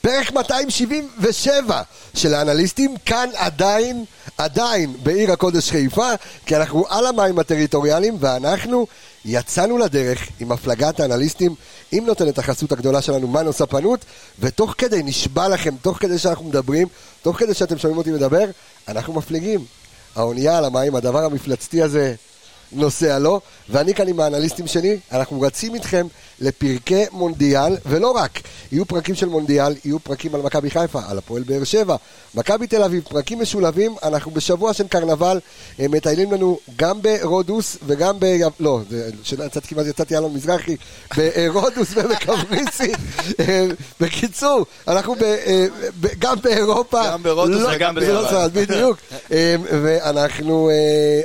פרק 277 של האנליסטים, כאן עדיין, עדיין בעיר הקודש חיפה, כי אנחנו על המים הטריטוריאליים, ואנחנו יצאנו לדרך עם הפלגת האנליסטים, עם נותנת החסות הגדולה שלנו, מנו ספנות, ותוך כדי, נשבע לכם, תוך כדי שאנחנו מדברים, תוך כדי שאתם שומעים אותי מדבר, אנחנו מפליגים. האונייה על המים, הדבר המפלצתי הזה נוסע לו, ואני כאן עם האנליסטים שלי, אנחנו רצים איתכם לפרקי מונדיאל, ולא רק, יהיו פרקים של מונדיאל, יהיו פרקים על מכבי חיפה, על הפועל באר שבע, מכבי תל אביב, פרקים משולבים, אנחנו בשבוע של קרנבל, הם מטיילים לנו גם ברודוס וגם ב... לא, זה- שיצאתי כמעט יצאתי אלון מזרחי, ברודוס ובקפריסין. אה, בקיצור, אנחנו ב- אה, ב- גם באירופה, גם ברודוס לא- וגם צעד, בדיוק. אה, ואנחנו, אה,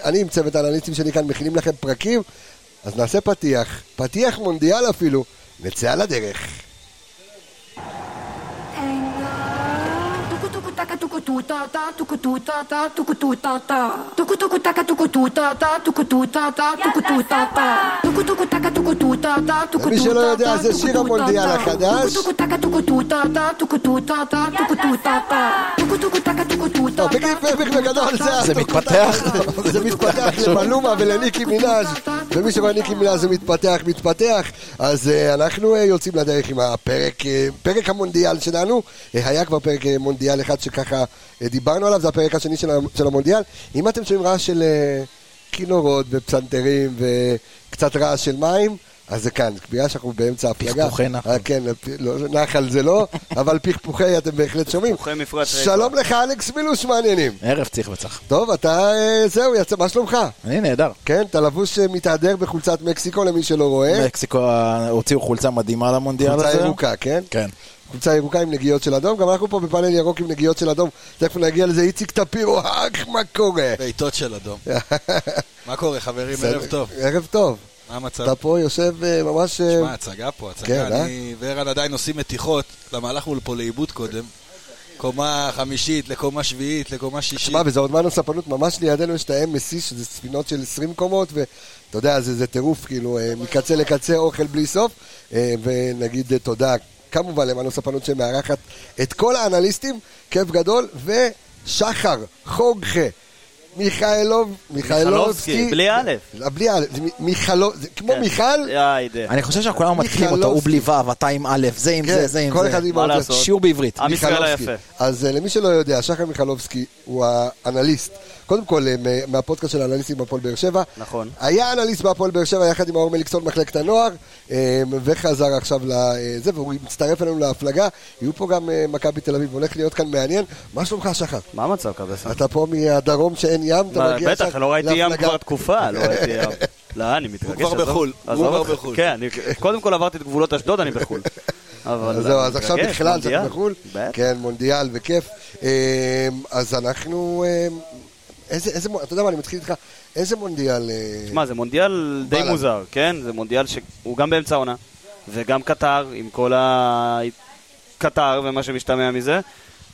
אני עם צוות האנליסטים שלי כאן מכינים לכם פרקים, אז נעשה פתיח, פתיח מונדיאל אפילו, נצא על הדרך. Tuku tu ta טוב, ta בקיצור, בגדול זה... זה מתפתח. זה מתפתח למלומה ולניקי מנאז' ומי שרואה ניקי מנאז' זה מתפתח, מתפתח. אז אה, אנחנו אה, יוצאים לדרך עם הפרק, אה, פרק המונדיאל שלנו. היה כבר פרק מונדיאל אחד שככה דיברנו עליו, זה הפרק השני של של המונדיאל. אם אתם שומעים רעש של אה, כינורות ופסנתרים וקצת רעש של מים אז זה כאן, בגלל שאנחנו באמצע הפלגה. פכפוכי נחל. אה, כן, לא, נחל זה לא, אבל פכפוכי אתם בהחלט שומעים. פכפוכי מפרץ חיפה. שלום לך אלכס מילוש, מעניינים. ערב צריך וצח. טוב, אתה, אה, זהו, יצא, מה שלומך? אני נהדר. כן, אתה לבוש אה, מתהדר בחולצת מקסיקו למי שלא רואה. מקסיקו הוציאו חולצה מדהימה למונדיאל הזה. חולצה ירוקה, כן? כן. חולצה ירוקה עם נגיעות של אדום, גם אנחנו פה בפאנל ירוק עם נגיעות של אדום. תכף נגיע לזה, איציק טפירו, אך, מה קורה? בעיטות של אדום. מה קורה, חברים? ערב טוב. ערב טוב. מה המצב? אתה פה יושב אה, ממש... אה, שמע, הצגה פה, כן, הצגה. אה? אני וערן עדיין עושים מתיחות, למה הלכנו פה לאיבוד קודם. קומה חמישית, לקומה שביעית, לקומה שישית. שמע, וזה עוד מנו ספנות, ממש לידינו יש את ה-MSC, שזה ספינות של 20 קומות, ואתה יודע, זה, זה טירוף, כאילו, אה, מקצה לקצה, אוכל בלי סוף. אה, ונגיד אה, תודה, כמובן, למנו ספנות שמארחת את כל האנליסטים, כיף גדול, ושחר חוגכה. מיכאלוב, מיכאלובסקי, בלי א'. בלי א', זה מ- מיכאלוב, זה כמו כן. מיכל, יאיידה. אני חושב שכולנו מתחילים אותו, הוא בלי ו', אתה עם א', זה עם כן, זה, זה עם כל זה. אחד עם מה האותיות. לעשות? שיעור בעברית. עם ישראל מיכלובסקי. היפה. אז אה, למי שלא יודע, שחר מיכלובסקי הוא האנליסט, קודם כל אה, מהפודקאסט של האנליסטים בהפועל באר שבע. נכון. היה אנליסט בהפועל באר שבע יחד עם האור מליקסון מחלקת הנוער, אה, וחזר עכשיו לזה, והוא מצטרף אלינו להפלגה. יהיו פה גם אה, מכבי תל אביב, הולך להיות כאן מעניין. מה שלומך, שחר? מה המצב כזה? אתה פה מהדרום שאין ים, אתה מגיע בטח, עכשיו לא ראיתי ים. כבר תקופה, לא ראיתי ים. לא, אני מתרגש. כבר עזוב. בחו"ל, הוא כבר. בחו"ל. כן, קודם כל עברתי את גבולות אשדוד, אני בחו"ל. אבל אז זהו, אז עכשיו בכלל. שאנחנו בחו"ל, בטח. כן, מונדיאל וכיף. אה, אז אנחנו, אה, איזה, איזה, אתה יודע מה, אני מתחיל איתך, איזה מונדיאל... אה, שמע, זה מונדיאל די בלאד. מוזר, כן? זה מונדיאל שהוא גם באמצע העונה, וגם קטר, עם כל ה... קטר ומה שמשתמע מזה,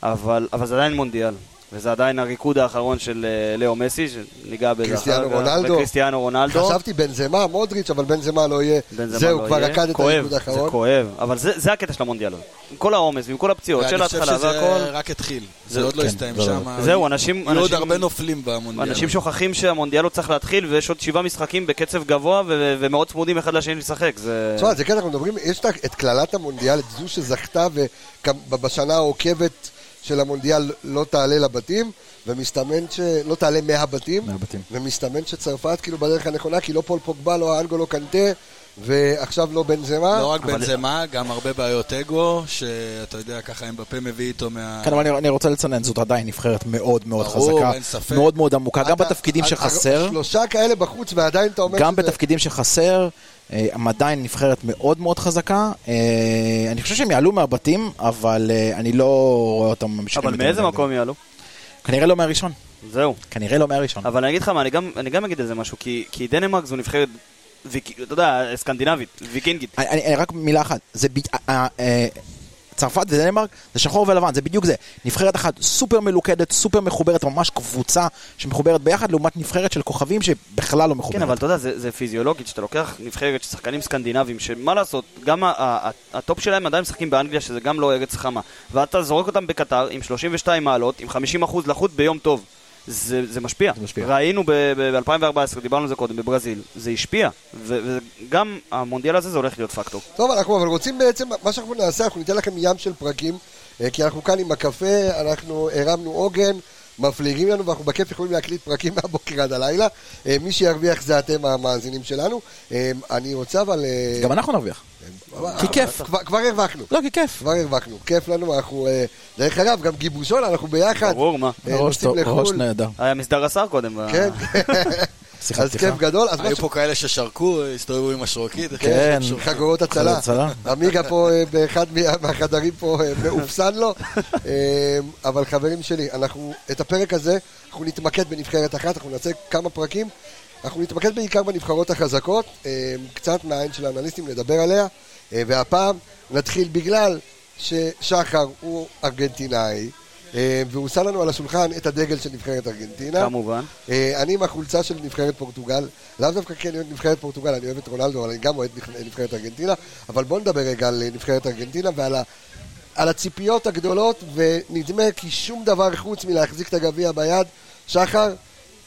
אבל, אבל זה עדיין מונדיאל. וזה עדיין הריקוד האחרון של אה, לאו מסי, שניגע בזה אחר כך, רונלדו. וקריסטיאנו רונלדו. חשבתי בנזמה, מודריץ', אבל בנזמה לא יהיה. בנזמה זהו, לא כבר. רקד את הריקוד זה האחרון. כואב, אבל זה, זה הקטע של המונדיאל. עם כל העומס ועם כל הפציעות של ואני חושב ההתחלה שזה והכל. רק התחיל. זה- זה עוד לא כן, הסתיים לא, לא. שם. זהו, אנשים- יהיו עוד הרבה נופלים במונדיאל. אנשים שוכחים שהמונדיאל לא צריך להתחיל ויש עוד שבעה משחקים בקצב גבוה ומאוד צמודים אחד לשני לשחק. זה... תשמע, זה כן, אנחנו מדברים, יש את קללת המונדיאל, את זו שזכתה ובשנה העוקבת של המונדיאל לא תעלה לבתים, ומסתמן שלא תעלה מהבתים, מהבתים. ומסתמן שצרפת כאילו בדרך הנכונה, כי לא פול פוגבה, לא האנגו, לא קנטה, ועכשיו לא בנזמה. לא רק בנזמה, גם הרבה בעיות אגו, שאתה יודע, ככה אמבפה מביא איתו מה... כן, אבל אני- אני רוצה לציין, זאת עדיין נבחרת מאוד מאוד חזקה. מאוד מאוד עמוקה, גם בתפקידים אתה- שחסר, שלושה כאלה בחוץ, ועדיין אתה אומר גם שזה- בתפקידים שחסר, אה, הם עדיין נבחרת מאוד מאוד חזקה. אה, אני חושב שהם יעלו מהבתים, אבל אה, אני לא רואה אותם ממשיכים. אבל מאיזה. מקום יעלו? כנראה לא מהראשון. זהו. כנראה לא מהראשון. אבל אני אגיד לך מה, אני גם, אני גם אגיד על זה משהו, כי, כי דנמרק זו נבחרת, אתה יודע, סקנדינבית, ויקינגית. רק מילה אחת, זה ב... אה, אה, צרפת ודנמרק זה שחור ולבן, זה בדיוק זה. נבחרת אחת סופר מלוכדת, סופר מחוברת, ממש קבוצה שמחוברת ביחד, לעומת נבחרת של כוכבים שבכלל לא מחוברת. כן, אבל אתה יודע, זה, זה פיזיולוגית, שאתה לוקח נבחרת של שחקנים סקנדינבים, שמה לעשות, גם ה- ה- ה- הטופ שלהם עדיין משחקים באנגליה, שזה גם לא ארץ חמה. ואתה זורק אותם בקטר עם 32 מעלות, עם 50% לחות ביום טוב. זה, זה משפיע. זה משפיע. ראינו ב-2014, דיברנו על זה קודם, בברזיל, זה השפיע. ו- וגם המונדיאל הזה זה הולך להיות פקטור. טוב, אנחנו אבל רוצים בעצם, מה שאנחנו נעשה, אנחנו ניתן לכם ים של פרקים, אה, כי אנחנו כאן עם הקפה, אנחנו הרמנו עוגן, מפליגים לנו, ואנחנו בכיף יכולים להקליט פרקים מהבוקר עד הלילה. אה, מי שירוויח זה אתם המאזינים שלנו. אה, אני רוצה אבל... גם אנחנו נרוויח. כי כיף. כבר- כבר הרווחנו. לא, כי כיף. כבר הרווחנו, כיף לנו, אנחנו, אה, דרך אגב, גם גיבושון, אנחנו ביחד. ברור, מה. אה, ראש נוסעים טוב, ראש לחו"ל. נהדר. היה מסדר השר קודם. כן, שיחת אז. כיף גדול. היו פה כאלה ששרקו, הסתובבו עם השרוקית. כן. חגורות הצלה. עמיגה פה אה, באחד מה- מהחדרים פה מאופסן לו. אבל חברים שלי, אנחנו, את הפרק הזה, אנחנו נתמקד בנבחרת אחת, אנחנו נעשה כמה פרקים. אנחנו נתמקד בעיקר בנבחרות החזקות, אה, קצת מהעין של האנליסטים נדבר עליה. אה, והפעם נתחיל בגלל ששחר הוא ארגנטינאי. אה, והוא שם לנו על השולחן את הדגל של נבחרת ארגנטינה. כמובן. אני עם החולצה של נבחרת פורטוגל, לאו דווקא כי אני אוהד נבחרת פורטוגל, אני אוהב את רונלדו, אבל אני גם אוהד נבח- נבחרת ארגנטינה, אבל בואו נדבר רגע על נבחרת ארגנטינה ועל ה... על הציפיות הגדולות, ונדמה כי שום דבר חוץ מלהחזיק את הגביע ביד, שחר,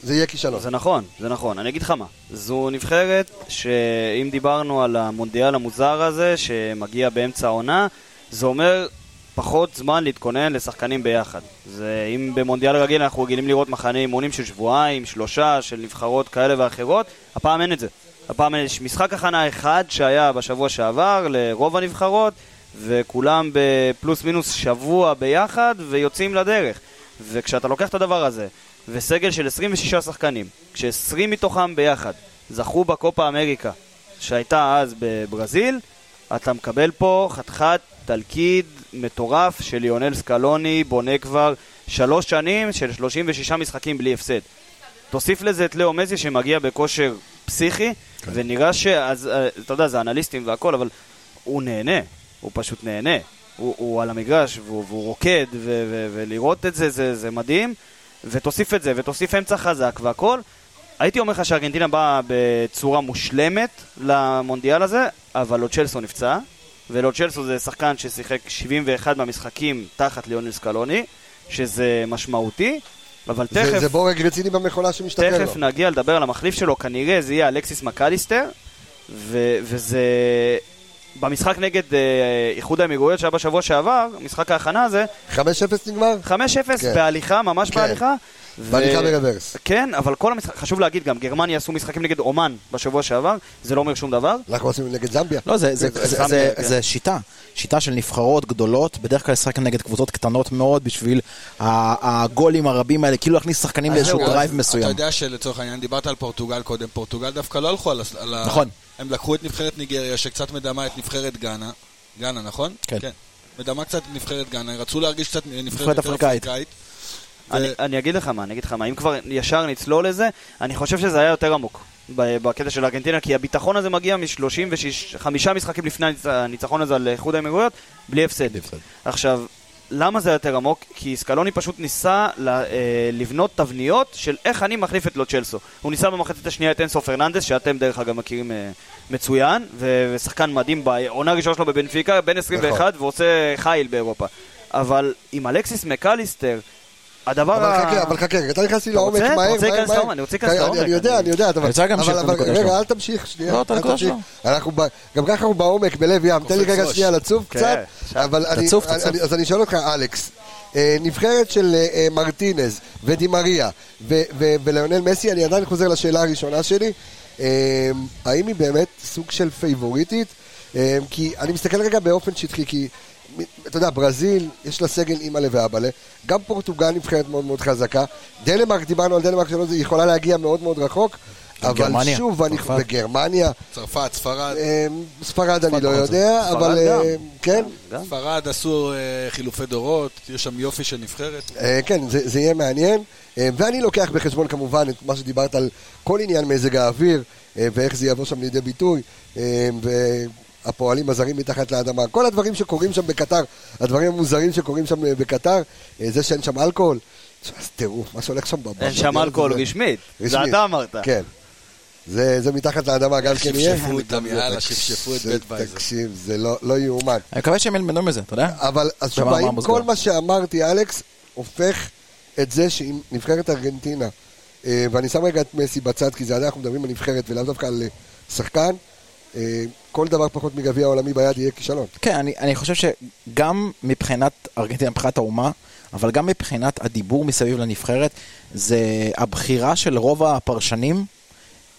זה יהיה כישלון. זה נכון, זה נכון. אני אגיד לך מה, זו נבחרת שאם דיברנו על המונדיאל המוזר הזה, שמגיע באמצע העונה, זה אומר פחות זמן להתכונן לשחקנים ביחד. זה, אם במונדיאל רגיל אנחנו רגילים לראות מחנה אימונים של שבועיים, שלושה, של נבחרות כאלה ואחרות, הפעם אין את זה. הפעם יש משחק הכנה אחד שהיה בשבוע שעבר לרוב הנבחרות, וכולם בפלוס מינוס שבוע ביחד ויוצאים לדרך. וכשאתה לוקח את הדבר הזה, וסגל של 26 שחקנים, כש-20 מתוכם ביחד זכו בקופה אמריקה, שהייתה אז בברזיל, אתה מקבל פה חתיכת תלכיד מטורף של ליאונל סקלוני, בונה כבר שלוש שנים של 36 משחקים בלי הפסד. תוסיף לזה את לאו מזי שמגיע בכושר פסיכי, ונראה ש... אז, אה, אתה יודע, זה אנליסטים והכל, אבל הוא נהנה, הוא פשוט נהנה. הוא, הוא על המגרש והוא, והוא רוקד, ו, ו, ולראות את זה, זה, זה מדהים. ותוסיף את זה, ותוסיף אמצע חזק והכל. הייתי אומר לך שארגנטינה באה בצורה מושלמת למונדיאל הזה, אבל לוצ'לסו נפצע, ולוצ'לסו זה שחקן ששיחק 71 מהמשחקים תחת ליאונל סקלוני, שזה משמעותי, אבל תכף... זה, זה בורג רציני במכונה שמשתפר לו. תכף נגיע לדבר על המחליף שלו, כנראה זה יהיה אלכסיס מקליסטר, ו- וזה... במשחק נגד אה, איחוד האמירויות שהיה בשבוע שעבר, משחק ההכנה הזה, 5-0 נגמר? 5-0 כן. בהליכה, ממש כן. בהליכה. ו- בהליכה ב רוורס. כן, אבל כל המשחק, חשוב להגיד גם, גרמניה עשו משחקים נגד אומן בשבוע שעבר, זה לא אומר שום דבר. אנחנו עושים נגד זמביה. לא, זה, זה, זה- זה, זה- זה, כן. זה שיטה. שיטה של נבחרות גדולות, בדרך כלל לשחק נגד קבוצות קטנות מאוד בשביל הגולים הרבים האלה, כאילו להכניס שחקנים לאיזשהו דרייב מסוים. אתה יודע שלצורך העניין, דיברת על פורטוגל קודם, פורטוגל דווקא לא הלכו על ה- נכון. הם לקחו את נבחרת ניגריה, שקצת מדמה את נבחרת גאנה. גאנה, נכון? כן. מדמה קצת את נבחרת גאנה, רצו להרגיש קצת נבחרת נבחרת יותר אפריקאית. אפריקאית. אני, ו- אני אגיד לך מה, אני אגיד לך מה, אם כבר ישר נצלול לזה, אני חושב שזה היה יותר עמוק ב- בקטע של ארגנטינה, כי הביטחון הזה מגיע מ-35 משחקים לפני הניצ- הניצחון הזה על איחוד האמירויות, בלי הפסד. עכשיו, למה זה יותר עמוק? כי סקלוני פשוט ניסה ל- אה, לבנות תבניות של איך אני מחליף את לוצ'לסו. הוא ניסה במחצית השנייה את אנסו פרננדס, שאתם דרך אגב מכירים אה, מצוין, ושחקן מדהים בעונה הראשונה שלו בבנפיקה, בן 21 ועושה חיל באירופה. אבל עם אלכסיס מקליסטר, הדבר אבל ה... חכה, אבל חכה, רגע, אתה נכנס לי אתה לעומק רוצה? אתה מהר, רוצה מהר, להיכנס מהר. לעומק? אני רוצה להיכנס לעומק, אני יודע, אני- יודע, אבל- רוצה רגע. אל תמשיך, שנייה, לא, את אל הנקודה תמשיך. שלו. אנחנו ב- גם ככה אנחנו בעומק, בלב ים, תן לי רגע. שנייה לצוף כן, קצת. אבל אני- תצוף, תצוף. אז אני אשאל אותך, אלכס, אה, נבחרת של אה, אה, מרטינז ודימריה וליונל מסי, אני עדיין חוזר לשאלה הראשונה שלי, האם היא באמת סוג של פייבוריטית? כי אני מסתכל רגע באופן שטחי, כי אתה יודע, ברזיל, יש לה סגל אימא'לה ואבא'לה, גם פורטוגל נבחרת מאוד מאוד חזקה, דנמרק, דיברנו על דנמרק שלא, היא יכולה להגיע מאוד מאוד רחוק, אבל גרמניה, שוב, אני, צרפת. בגרמניה, צרפת, ספרד. אה, ספרד אני לא יודע, ספרד אבל גם. אה, כן, גם. ספרד עשו אה, חילופי דורות, יש שם יופי של נבחרת. אה, כן, זה, זה יהיה מעניין. אה, ואני לוקח בחשבון כמובן את מה שדיברת על כל עניין מזג האוויר, אה, ואיך זה יבוא שם לידי ביטוי. הפועלים הזרים מתחת לאדמה. כל הדברים שקורים שם בקטר, הדברים המוזרים שקורים שם אה, בקטר, אה, זה שאין שם אלכוהול, תשמע, זה טירוף, מה שהולך שם בבית. אין שם אלכוהול רשמית. זה אתה אמרת. כן. זה, זה מתחת לאדמה גם כן יהיה. שפשפו אותם, יאללה, שפשפו את זה- בית וייזר. תקשיב, זה לא, לא יאומן. אני מקווה שהם ילמדו מזה, אתה יודע? אבל אז שוב, מה האם? כל מה שאמרתי, אלכס, הופך את זה שאם נבחרת ארגנטינה, אה, ואני שם רגע את מסי בצד, כי זה עדיין אנחנו מדברים על נבחרת ולאו דווקא על שחקן, כל דבר פחות מגביע העולמי ביד יהיה כישלון. כן, אני, אני חושב שגם מבחינת ארגנטינה, מבחינת האומה, אבל גם מבחינת הדיבור מסביב לנבחרת, זה הבחירה של רוב הפרשנים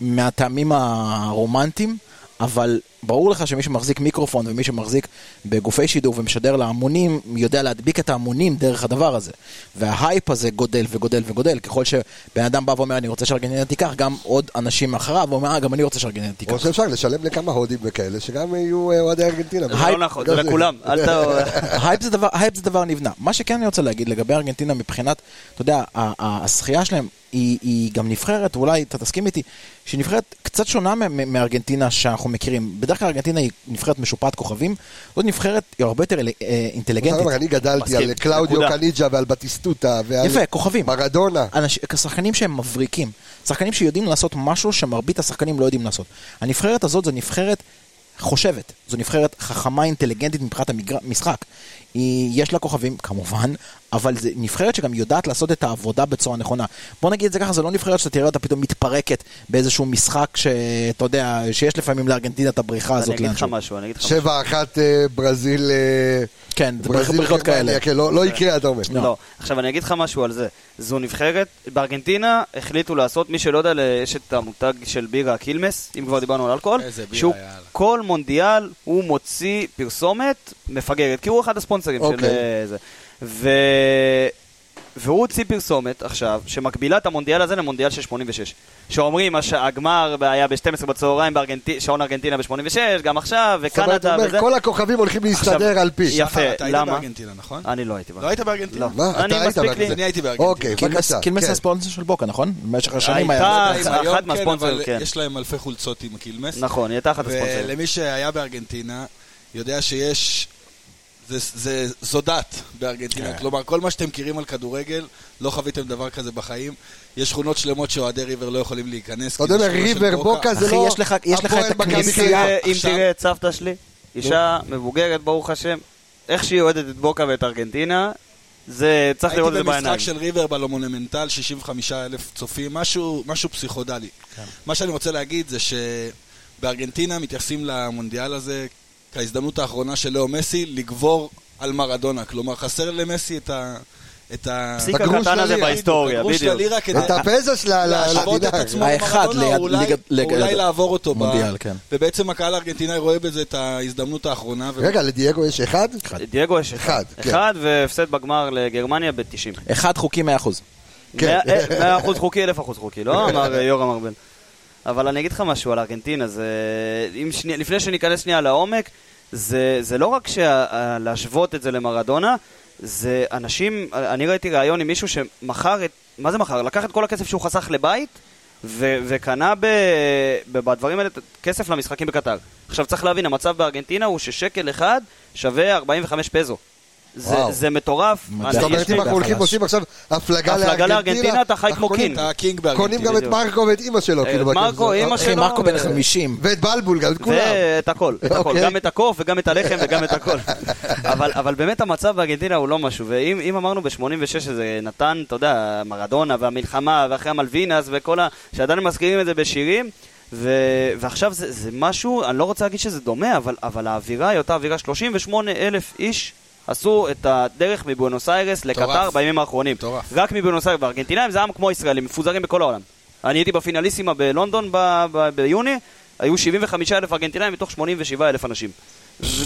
מהטעמים הרומנטיים, אבל ברור לך שמי שמחזיק מיקרופון ומי שמחזיק בגופי שידור ומשדר להמונים, יודע להדביק את ההמונים דרך הדבר הזה. וההייפ הזה גודל וגודל וגודל. ככל שבן אדם בא ואומר, אני רוצה שארגנטינה תיקח, גם עוד אנשים אחריו אומרים, אה, גם אני רוצה שארגנטינה או תיקח. שאפשר לשלם לכמה הודים וכאלה, שגם יהיו אה, אוהדי ארגנטינה. זה לא נכון, זה לכולם. אל ת... הייפ זה דבר, הייפ זה דבר נבנה. מה שכן אני רוצה להגיד לגבי ארגנטינה מבחינת, אתה יודע, ה- ה- הזכייה שלהם היא, היא גם נבחרת, ואולי אתה תסכים איתי, שהיא נבחרת קצת שונה מארגנטינה שאנחנו מכירים. בדרך כלל ארגנטינה היא נבחרת משופעת כוכבים, זאת נבחרת היא הרבה יותר אה, אינטליגנטית. אני גדלתי מסכים, על קלאודיו נקודה. קניג'ה ועל בטיסטוטה ועל יפה, כוכבים. מרדונה. אנש, שחקנים שהם מבריקים, שחקנים שיודעים לעשות משהו שמרבית השחקנים לא יודעים לעשות. הנבחרת הזאת זו נבחרת חושבת, זו נבחרת חכמה אינטליגנטית מבחינת המשחק. היא, יש לה כוכבים, כמובן, אבל זו נבחרת שגם יודעת לעשות את העבודה בצורה נכונה. בוא נגיד את זה ככה, זו לא נבחרת שאתה תראה אותה פתאום מתפרקת באיזשהו משחק שאתה יודע, שיש לפעמים לארגנטינה את הבריחה אני הזאת אגיד לך. משהו, אני אגיד לך משהו. שבע אחת אה, ברזיל... אה, כן, זה ברזיל בריחות גרמניה, כאלה. כן, לא לא יקרה, אתה אומר. לא. עכשיו אני אגיד לך משהו על זה. זו נבחרת, בארגנטינה החליטו לעשות, מי שלא יודע, יש את המותג של בירה קילמס, אם כבר דיברנו על אלכוהול, שהוא. כל מונדיאל הוא מוציא פרסומת מפגרת, כי הוא אחד הספונסרים של אוקיי. אה, זה. ו... והוא הוציא פרסומת עכשיו, שמקבילה את המונדיאל הזה למונדיאל של 86. שאומרים, הש- הגמר היה ב-12 בצהריים, בארגנט... שעון ארגנטינה ב-86, גם עכשיו, וקנדה וזה. כל הכוכבים הולכים להסתדר עכשיו, על פי. יפה, שחר, אתה היית למה? בארגנטינה, נכון? אני לא הייתי לא היית בארגנטינה? לא. מה? אני אתה היית מספיק לי. בארגנטינה? אני הייתי בארגנטינה. אוקיי, בבקשה. קילמס כן. הספונסר של בוקה, נכון? במשך השנים הייתה- היה... היום אחת כן, מהספונסרים, כן. יש להם אלפי חולצות עם קילמס. נכון, היא הייתה אחת הספונסרים. ולמי שהיה בארגנטינה, יודע שיש... זה, זה, זו דת בארגנטינה, כן. כלומר כל מה שאתם מכירים על כדורגל, לא חוויתם דבר כזה בחיים. יש שכונות שלמות שאוהדי ריבר לא יכולים להיכנס. אתה יודע, ריבר בוקה זה אחי, לא... יש לך- יש לך את. תראה- אם עכשיו- תראה את סבתא שלי, אישה מבוגרת, ברוך השם, איך שהיא אוהדת את בוקה ואת ארגנטינה, זה, צריך לראות את זה הייתי בעיניים. במשחק של ריבר בלומונומנטל, 65 אלף צופים, משהו, משהו פסיכודלי. כן. מה שאני רוצה להגיד זה שבארגנטינה מתייחסים למונדיאל הזה כהזדמנות האחרונה של לאו מסי לגבור על מרדונה. כלומר, חסר למסי את ה... את ה... פסיק הקטן הזה בהיסטוריה, הגרוש בדיוק. ללירה כדי את הפזע שלה להשוות את. עצמו למרדונה, או אולי- לעבור אותו. מונדיאל, כן. ובעצם הקהל הארגנטינאי רואה בזה את ההזדמנות האחרונה. רגע, לדייגו יש אחד? דייגו יש אחד, אחד. כן. אחד, והפסד בגמר לגרמניה ב-90. אחד חוקי 100%. כן. 100% חוקי, 1000% חוקי, לא אמר יורם ארבל. אבל אני אגיד לך משהו על ארגנטינה, זה... שני... לפני שניכנס שנייה לעומק, זה, זה לא רק שה... להשוות את זה למרדונה, זה אנשים, אני ראיתי ראיון עם מישהו שמכר את, מה זה מכר? לקח את כל הכסף שהוא חסך לבית ו- וקנה ב- ב- בדברים האלה כסף למשחקים בקטר. עכשיו צריך להבין, המצב בארגנטינה הוא ששקל אחד שווה 45 פזו. זה. זה מטורף. זאת אומרת, אם אנחנו הולכים. ועושים עכשיו הפלגה הפלגה לארגנטינה, אתה חי כמו קונים- קינג. אתה קונים בארגנטינה. גם את. מרקו ואת אימא שלו, אה, כאילו. מרקו. אימא אוקיי. אחי, שלו, מרקו בן ו- 50. ואת בלבול, גם את כולם. ואת הכל, את הכל, אוקיי. גם את הקוף וגם את הלחם וגם את הכל. אבל, אבל באמת המצב בארגנטינה הוא לא משהו, ואם אם אמרנו ב-86 שזה נתן, אתה יודע, מרדונה והמלחמה ואחרי המלווינס וכל ה... שעדיין מזכירים את זה בשירים, ו... ועכשיו זה, זה משהו, אני לא רוצה להגיד שזה דומה, אבל, אבל האווירה היא אותה אווירה, 38 אלף איש עשו את הדרך מבואנוס איירס לקטר. בימים האחרונים. מטורף. רק מבואנוס איירס, והארגנטינאים זה עם כמו ישראלים, מפוזרים בכל העולם. אני הייתי בפינליסימה בלונדון ב- ב- ביוני, היו 75 אלף ארגנטינאים מתוך 87 אלף אנשים.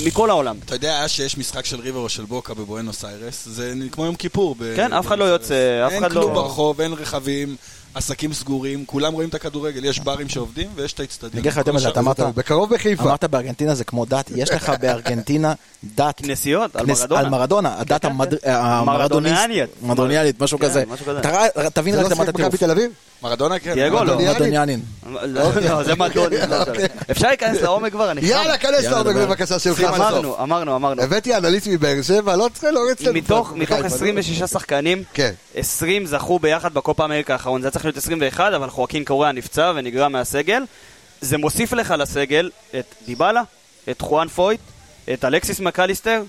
מכל העולם. אתה יודע שיש משחק של ריבר או של בוקה בבואנוס איירס, זה כמו יום כיפור. ב- כן, אף אחד לא יוצא. אף אחד אין כלום לא- ברחוב, אין רכבים, עסקים סגורים, כולם רואים את הכדורגל, יש ברים שעובדים ויש את האצטדיון. אני אגיד לך יותר מזה, אתה אמרת, בקרוב בחיפה. אמרת בארגנטינה זה כמו דת, יש לך בארגנטינה דת. כנסיות, על מרדונה. על מרדונה, הדת כן, המד- כן. המרדוניסט- מרדוניאנית. מרדוניאנית, משהו כן, כזה. משהו כזה. אתה ראה- תבין זה רק לא שיחק? מרדונה כן. דייגו לא. מרדוניאנית? מרדוניאנין. לא, לא, זה מדון. לא משנה. אפשר להיכנס לעומק כבר? יאללה, כנס לעומק. בבקשה שלך. אמרנו, אמרנו, אמרנו. הבאתי אנליסט מבאר שבע, לא צריך להוריד אצלנו. מתוך, פה, מתוך בחיפה, 26 שחקנים, כן. 20 זכו ביחד בקופה אמריקה האחרון. זה היה צריך להיות 21, אבל חואקין קוריאה נפצע ונגרע מהסגל. זה מוסיף לך לסגל את דיבלה, את חואן פויט, את אלכסיס מקליסטר,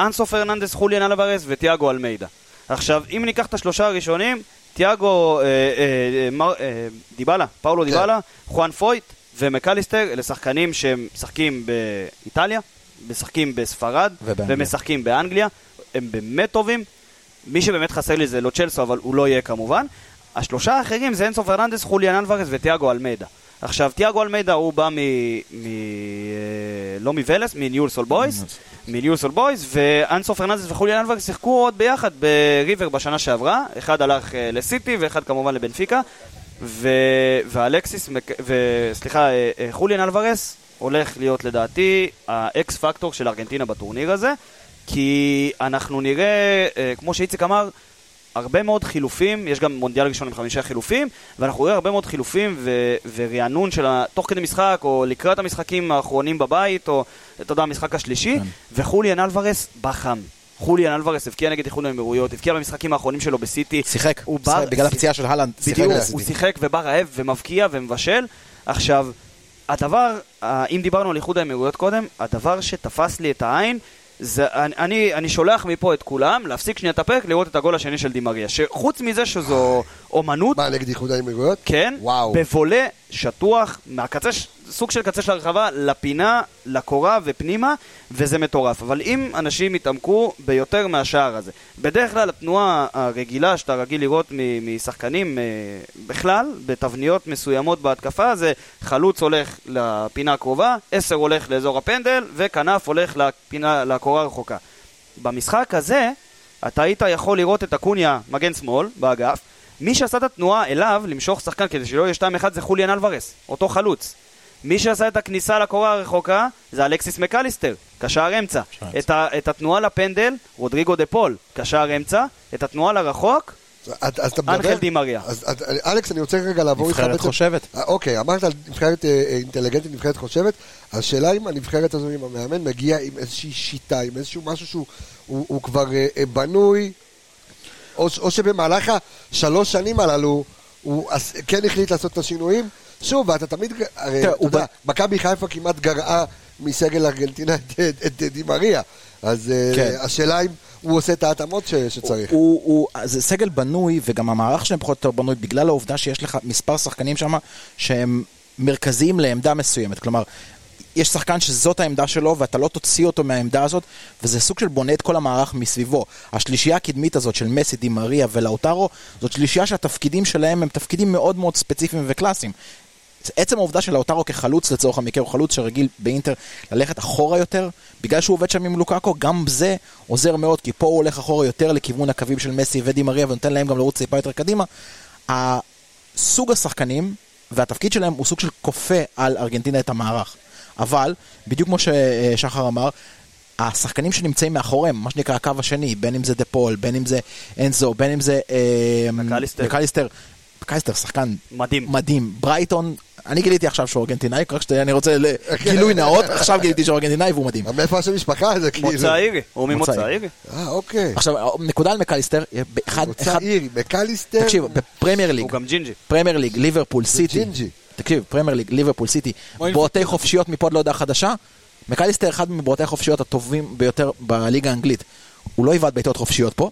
אנסו פרננדס, חוליאן אלוורס ותיאגו אלמידה. עכשיו, אם ניקח את השלושה הראשונים, תיאגו, אה, אה, אה, מר- אה, דיבלה, פאולו כן. דיבלה, חואן פויט ומקליסטר, אלה שחקנים שמשחקים באיטליה, משחקים בספרד ובאנגליה. ומשחקים באנגליה. הם באמת טובים. מי שבאמת חסר לי זה לא צ'לסו, אבל הוא לא יהיה כמובן. השלושה האחרים זה אנסו פרננדס, חוליאן אלוורס ותיאגו אלמידה. עכשיו, תיאגו אלמידה הוא בא מ... מ... אה, לא מוולס, מ Newell's Old Boys, מ Newell's Old Boys, ואנסו פרננדס וחוליאן אלוורס שיחקו עוד ביחד בריבר בשנה שעברה. אחד הלך אה, לסיטי ואחד כמובן לבנפיקה. ו... ואלקסיס, מק- ו... סליחה, אה, חוליאן אלוורס הולך להיות לדעתי ה X factor של ארגנטינה בטורניר הזה, כי אנחנו נראה, אה, כמו שאיציק אמר, הרבה מאוד חילופים, יש גם מונדיאל ראשון עם חמישה חילופים, ואנחנו רואים הרבה מאוד חילופים ו- ורענון של ה... תוך כדי משחק, או לקראת המשחקים האחרונים בבית, או אתה יודע, המשחק השלישי, כן. וחוליאן אלוורס בא חם. חוליאן אלוורס הבקיע נגד איחוד האמירויות, הבקיע במשחקים האחרונים שלו בסיטי. שיחק, הוא שיחק, בא- בגלל הפציעה של הלנד. שיחק בדיוק. הוא שיחק ובא רעב ומבקיע ומבשל. עכשיו, הדבר, אם דיברנו על איחוד האמירויות קודם, הדבר שתפס לי את העין, זה, אני, אני, אני שולח מפה את כולם להפסיק שנייה את הפרק, לראות את הגול השני של דימריה. שחוץ מזה שזו אומנות, מה, נגד איחוד האמירויות? כן, וואו. בבולה, שטוח, מהקצה, סוג של קצה של הרחבה, לפינה, לקורה ופנימה, וזה מטורף. אבל אם אנשים יתעמקו ביותר מהשער הזה, בדרך כלל התנועה הרגילה שאתה רגיל לראות משחקנים אה, בכלל, בתבניות מסוימות בהתקפה, זה חלוץ הולך לפינה הקרובה, עשר הולך לאזור הפנדל, וכנף הולך לפינה, לקורה הרחוקה. במשחק הזה, אתה היית יכול לראות את אקוניה, מגן שמאל, באגף. מי שעשה את התנועה אליו, למשוך שחקן כדי שלא יהיה 2-1 זה חוליאן אלוורס, אותו חלוץ. מי שעשה את הכניסה לקורה הרחוקה זה אלכסיס מקליסטר, קשר אמצע. את, ה, את התנועה לפנדל, רודריגו דה פול, קשר אמצע. את התנועה לרחוק. אנחל די מריה. אז אז, אלכס, אני רוצה רגע לעבור איתך נבחרת חושבת. אה, אוקיי, אמרת על נבחרת אה, אה, אינטליגנטית, נבחרת חושבת. השאלה אם הנבחרת הזו, אם המאמן מגיע עם איזושהי שיטה, עם איזשהו משהו שהוא הוא, הוא כבר אה, בנוי, או, שבמהלך השלוש שנים הללו, הוא כן החליט לעשות את השינויים. שוב, ואתה תמיד, הרי, תראה, אתה הוא יודע, מכבי חיפה כמעט גרעה מסגל ארגנטינה את- את דימריה. אז אה, כן. השאלה אם הוא עושה את ההתאמות ש- שצריך. הוא, הוא, זה סגל בנוי, וגם המערך שלהם פחות או יותר בנוי, בגלל העובדה שיש לך מספר שחקנים שם שהם מרכזיים לעמדה מסוימת. כלומר, יש שחקן שזאת העמדה שלו, ואתה לא תוציא אותו מהעמדה הזאת, וזה סוג של בונה את כל המערך מסביבו. השלישייה הקדמית הזאת של מסי, די מריה ולאוטרו, זאת שלישייה שהתפקידים שלהם הם תפקידים מאוד מאוד ספציפיים וקלאסיים. עצם העובדה של לאוטרו כחלוץ לצורך המקרה, הוא חלוץ שרגיל באינטר ללכת אחורה יותר, בגלל שהוא עובד שם עם לוקאקו, גם זה עוזר מאוד, כי פה הוא הולך אחורה יותר לכיוון הקווים של מסי ודי מריה, ונותן להם גם לרוץ טיפה יותר קדימה. סוג השחקנים והתפקיד שלהם הוא סוג של כופה על ארגנטינה את המערך. אבל, בדיוק כמו ששחר אמר, השחקנים שנמצאים מאחוריהם, מה שנקרא הקו השני, בין אם זה דה פול, בין אם זה אנזו, בין אם זה... אה, מקליסטר. מקליסטר. מקליסטר, שחקן מדהים. מדהים. ברייטון, אני גיליתי עכשיו שהוא ארגנטינאי, רק שתדע, אני רוצה ל- גילוי נאות, עכשיו גיליתי שהוא ארגנטינאי והוא מדהים. מאיפה השם משפחה זה כאילו? מוצא אירי, הוא ממוצא מוצא אירי. אה, אוקיי. עכשיו, נקודה על מקליסטר, אחד, מוצא אחד, אירי, מקליסטר. תקשיב, בפרמייר ליג, הוא גם ג'ינג'י. פרמייר ליג, ליברפול, סיטי, ג'ינג'י. תקשיב, פרמייר ליג, ליברפול, סיטי, בועטי חופשיות מפה עד להודעה חדשה, מקליסטר אחד מבועטי החופשיות הטובים ביותר בליגה האנגלית. הוא לא יבעט בעיטות חופשיות פה,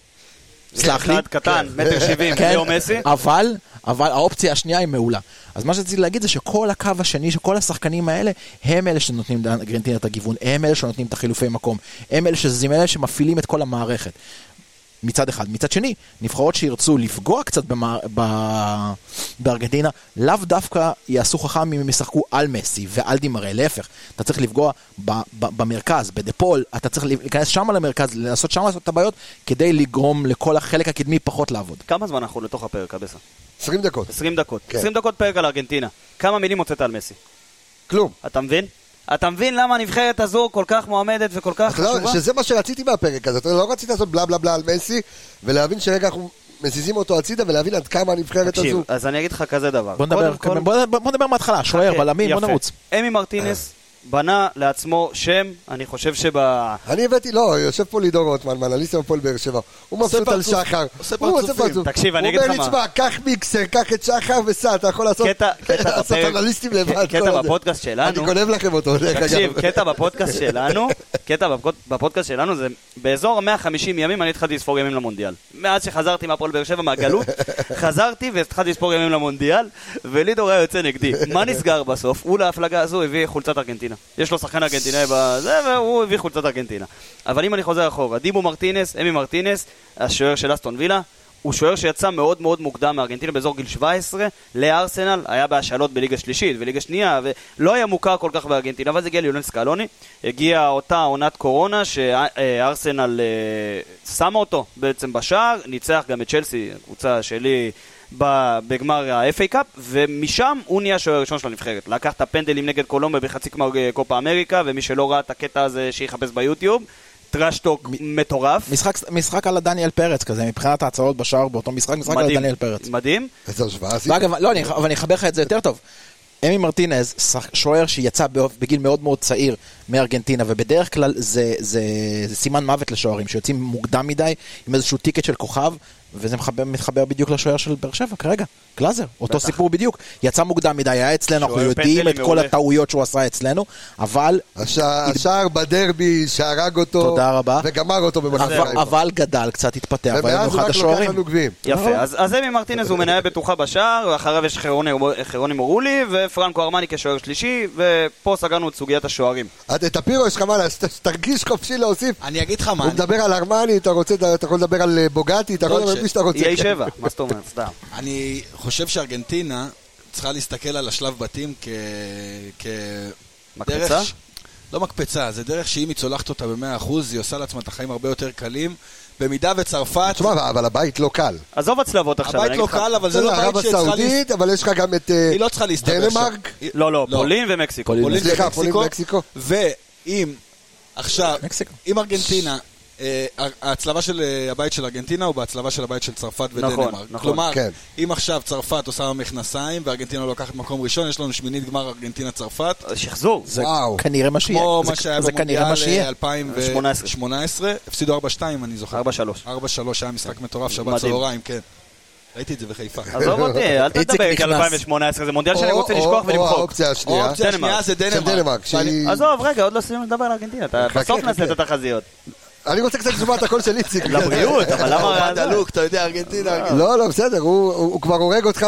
סלח לי, אחד קטן, מטר שבעים, כן, ליאו מסי. אבל, אבל האופציה השנייה היא מעולה. אז מה שרציתי להגיד זה שכל הקו השני, שכל השחקנים האלה, הם אלה שנותנים לארגנטינה את הגיוון, הם אלה שנותנים את החילופי מקום, הם אלה שזזים, אלה שמפעילים את כל המערכת. מצד אחד. מצד שני, נבחרות שירצו לפגוע קצת במה, ב, בארגנטינה, לאו דווקא יעשו חכם אם הם ישחקו על מסי ועל דימראה, להפך. אתה צריך לפגוע ב, ב, במרכז, בדה פול, אתה צריך להיכנס שם למרכז, לנסות שם לעשות את הבעיות, כדי לגרום לכל החלק הקדמי פחות לעבוד. כמה זמן אנחנו לתוך הפרק, אבסה? 20 דקות. 20 דקות. כן. 20 דקות פרק על ארגנטינה. כמה מילים הוצאת על מסי? כלום. אתה מבין? אתה מבין למה הנבחרת הזו כל כך מועמדת וכל כך לא- חשובה? שזה מה שרציתי מהפרק הזה, אתה לא רציתי לעשות בלה בלה בלה על מסי, ולהבין שרגע אנחנו מזיזים אותו הצידה, ולהבין עד כמה הנבחרת תקשיב, הזו. אז אני אגיד לך כזה דבר. בוא נדבר, קודם כל- בוא, בוא נדבר מההתחלה, שוער, כן, בלמים, בוא. נרוץ. אמי מרטינס בנה לעצמו שם, אני חושב שב... אני הבאתי, לא, יושב פה לידור רוטמן, מאנליסט הפועל באר שבע. הוא מבסוט על שחר. עושה הוא פרצופים. תקשיב, אני אגיד לך הוא מה. אומר לי, תשמע, קח מיקסר, קח את שחר וסע, אתה יכול לעשות אנליסטים לבד. קטע. בפודקאסט שלנו- אני גונב לכם אותו, דרך אגב. תקשיב, קטע בפודקאסט שלנו, קטע בפוד- בפודקאסט שלנו זה באזור 150 ימים אני התחלתי לספור ימים למונדיאל. מאז שחזרתי מהפועל באר שבע מהגלות, חזרתי והתחלתי לספור ימים למונדיאל, ולידור היה יוצא נגדי. מה נסגר בסוף? הוא להפלגה הזו הביא חולצת ארגנטינה. יש לו שחקן ארגנטינאי בזה, והוא הביא חולצת ארגנטינה. אבל אם אני חוזר אחורה, דיבו מרטינס, אמי מרטינס, השוער של אסטון וילה, הוא שוער שיצא מאוד מאוד מוקדם מארגנטינה באזור גיל 17 לארסנל, היה בהשאלות בליגה שלישית וליגה שנייה, ולא היה מוכר כל כך בארגנטינה, זה הגיע ליונל סקלוני. הגיעה אותה עונת קורונה שארסנל אה, שמה אותו בעצם בשער, ניצח גם את צ'לסי, קבוצה שלי. בגמר ה-FA קאפ, ומשם הוא נהיה השוער הראשון של הנבחרת. לקח את הפנדלים נגד קולומביה בחצי גמר אה, קופה אמריקה, ומי שלא ראה את הקטע הזה שיחפש ביוטיוב, trash talk מטורף. משחק, משחק על הדניאל פרץ כזה, מבחינת ההצעות בשער באותו משחק, משחק על מדהים, דניאל פרץ. מדהים. איזה השוואה עשית? ואגב, לא, אני, אבל אני אחבר לך את זה יותר טוב. אמי מרטינז, שוער שיצא בגיל מאוד מאוד צעיר מארגנטינה, ובדרך כלל זה, זה, זה סימן מוות לשוערים, שיוצאים מוקדם מדי עם איזשהו ticket של כוכב, וזה מחבר, מתחבר בדיוק לשוער של באר שבע כרגע, גלאזר, אותו בטח. סיפור בדיוק. יצא מוקדם מדי, היה אצלנו, אנחנו יודעים את כל מעולה. הטעויות שהוא עשה אצלנו, אבל השע- השער בדרבי שהרג אותו, תודה רבה. וגמר אותו במכבי אבל, חיפה. אבל גדל, קצת התפתח, והיה ומאז לנו הוא אחד רק לוקח השוערים. לנו גביעים. יפה, אז, אז אמי מרטינז הוא מנהל בטוחה בשער, ואחריו יש חירוני, חירוני מורולי, ופרנקו ארמני כשוער שלישי, ופה סגרנו את סוגיית השוערים. את- את הפירו יש לך מה לעשות, תרגיש חופשי להוסיף. אני אגיד לך מה, הוא מדבר על ארמני, אתה רוצה, אתה יכול לדבר על אה, בוגטי, אתה יכול לא, ש- מי שאתה רוצה. EA כן. 7, מה זאת אומרת, סתם. אני חושב שארגנטינה צריכה להסתכל על השלב בתים כ... כ... מקפצה? לא מקפצה, זה דרך שאם היא צולחת אותה ב-100%, היא עושה לעצמה את החיים הרבה יותר קלים. במידה וצרפת... תשמע, אבל הבית לא קל. עזוב הצלבות עכשיו, הבית לא. קל, אבל זה לא ערב בית שצריכה... להס- הסעודית, אבל יש לך גם את אה, היא לא צריכה להסתבך שם. דנמרק. היא- לא, לא, פולין ומקסיקו. פולין ומקסיקו. ואם עכשיו. אם ארגנטינה, ההצלבה של אה, הבית של ארגנטינה הוא בהצלבה של הבית של צרפת נכון, ודנמרק. נכון. כלומר, כן. אם עכשיו צרפת עושה מכנסיים וארגנטינה לוקחת מקום ראשון, יש לנו שמינית גמר ארגנטינה-צרפת. שחזור. זה וואו. כנראה מה שיהיה. כמו זה- מה שהיה במונדיאל שיהיה. 2018, הפסידו 4-2 אני זוכר. 4-3. 4-3 היה משחק מטורף, שבת מדהים. צהריים, כן. ראיתי את זה בחיפה. עזוב אותי, אל תדבר איתי על נכנס. 2018, זה מונדיאל שאני או- רוצה או- לשכוח או ולמחוק. האופציה השנייה. האופציה השנייה זה דנמרק. עזוב, רגע, עוד לא סיימנו לדבר על ארגנטינה, בסוף נעשה. את התחזיות. אני רוצה קצת לשמוע את הקול של איציק. לבריאות, אבל למה... דלוק, אתה יודע, ארגנטינה. לא, לא, בסדר, הוא הוא- הוא כבר הורג אותך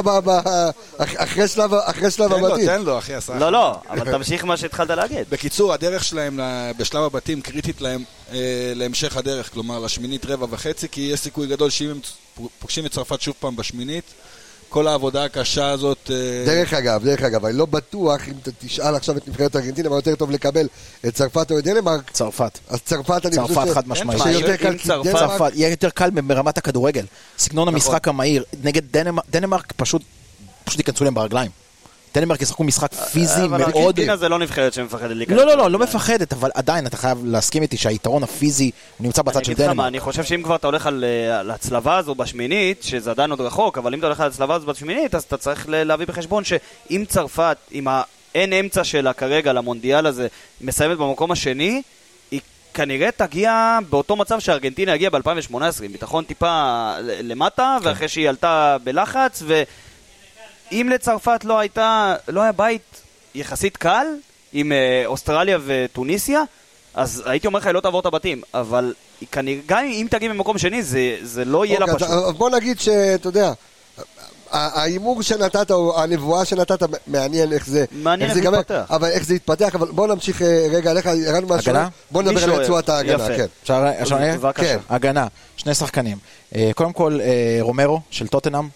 אחרי שלב- אחרי שלב תן לו, הבתים. תן לו, אחי, עשה. לא, לא, אבל תמשיך מה שהתחלת להגיד. בקיצור, הדרך שלהם בשלב הבתים קריטית להם אה, להמשך הדרך, כלומר לשמינית רבע וחצי, כי יש סיכוי גדול שאם הם פוגשים את צרפת שוב פעם בשמינית, כל העבודה הקשה הזאת... אה, דרך אגב, דרך אגב, אני לא בטוח אם אתה תשאל עכשיו את נבחרת ארגנטינה מה יותר טוב לקבל את צרפת או את דנמרק, צרפת. אז צרפת אני צרפת חושב ש- חד משמעית. צרפת- דנמרק... צרפת, יהיה יותר קל ברמת הכדורגל. סגנון נכון. המשחק המהיר. נגד דנמרק, דנמרק פשוט, פשוט ייכנסו להם ברגליים. דנמרק ישחקו משחק פיזי אבל מאוד... ארגנטינה זה לא נבחרת שמפחדת להיכנס. לא, לא, לא, לא מפחדת, אבל עדיין אתה חייב להסכים איתי שהיתרון הפיזי נמצא בצד של דנמרק. אני חושב שאם כבר אתה הולך על, אה, על הצלבה הזו בשמינית, שזה עדיין עוד רחוק, אבל אם אתה הולך על הצלבה הזו בשמינית, אז אתה צריך להביא בחשבון שאם צרפת, עם האין אמצע שלה כרגע למונדיאל הזה, מסיימת במקום השני, היא כנראה תגיע באותו מצב שארגנטינה הגיעה ב-2018, עם ביטחון טיפה למטה, כן. ואחרי שהיא עלתה בלחץ, ואם לצרפת לא הייתה, לא היה בית יחסית קל, עם אה, אוסטרליה וטוניסיה, אז הייתי אומר לך, היא לא תעבור את הבתים, אבל כנראה, גם אם תגיע במקום שני, זה, זה לא יהיה לה אוקיי, פשוט. אז- בוא נגיד שאתה יודע, ההימור שנתת, או הנבואה שנתת, מעניין איך זה מעניין איך זה יתפתח. אבל איך זה יתפתח, אבל בוא נמשיך אה, רגע עליך, ירדנו מהשוער, הגנה? בוא נדבר על? רצועת ההגנה, יפה. כן. אפשר אני? בבקשה. כן. הגנה, שני שחקנים. אה, קודם כל, רומרו של טוטנאם,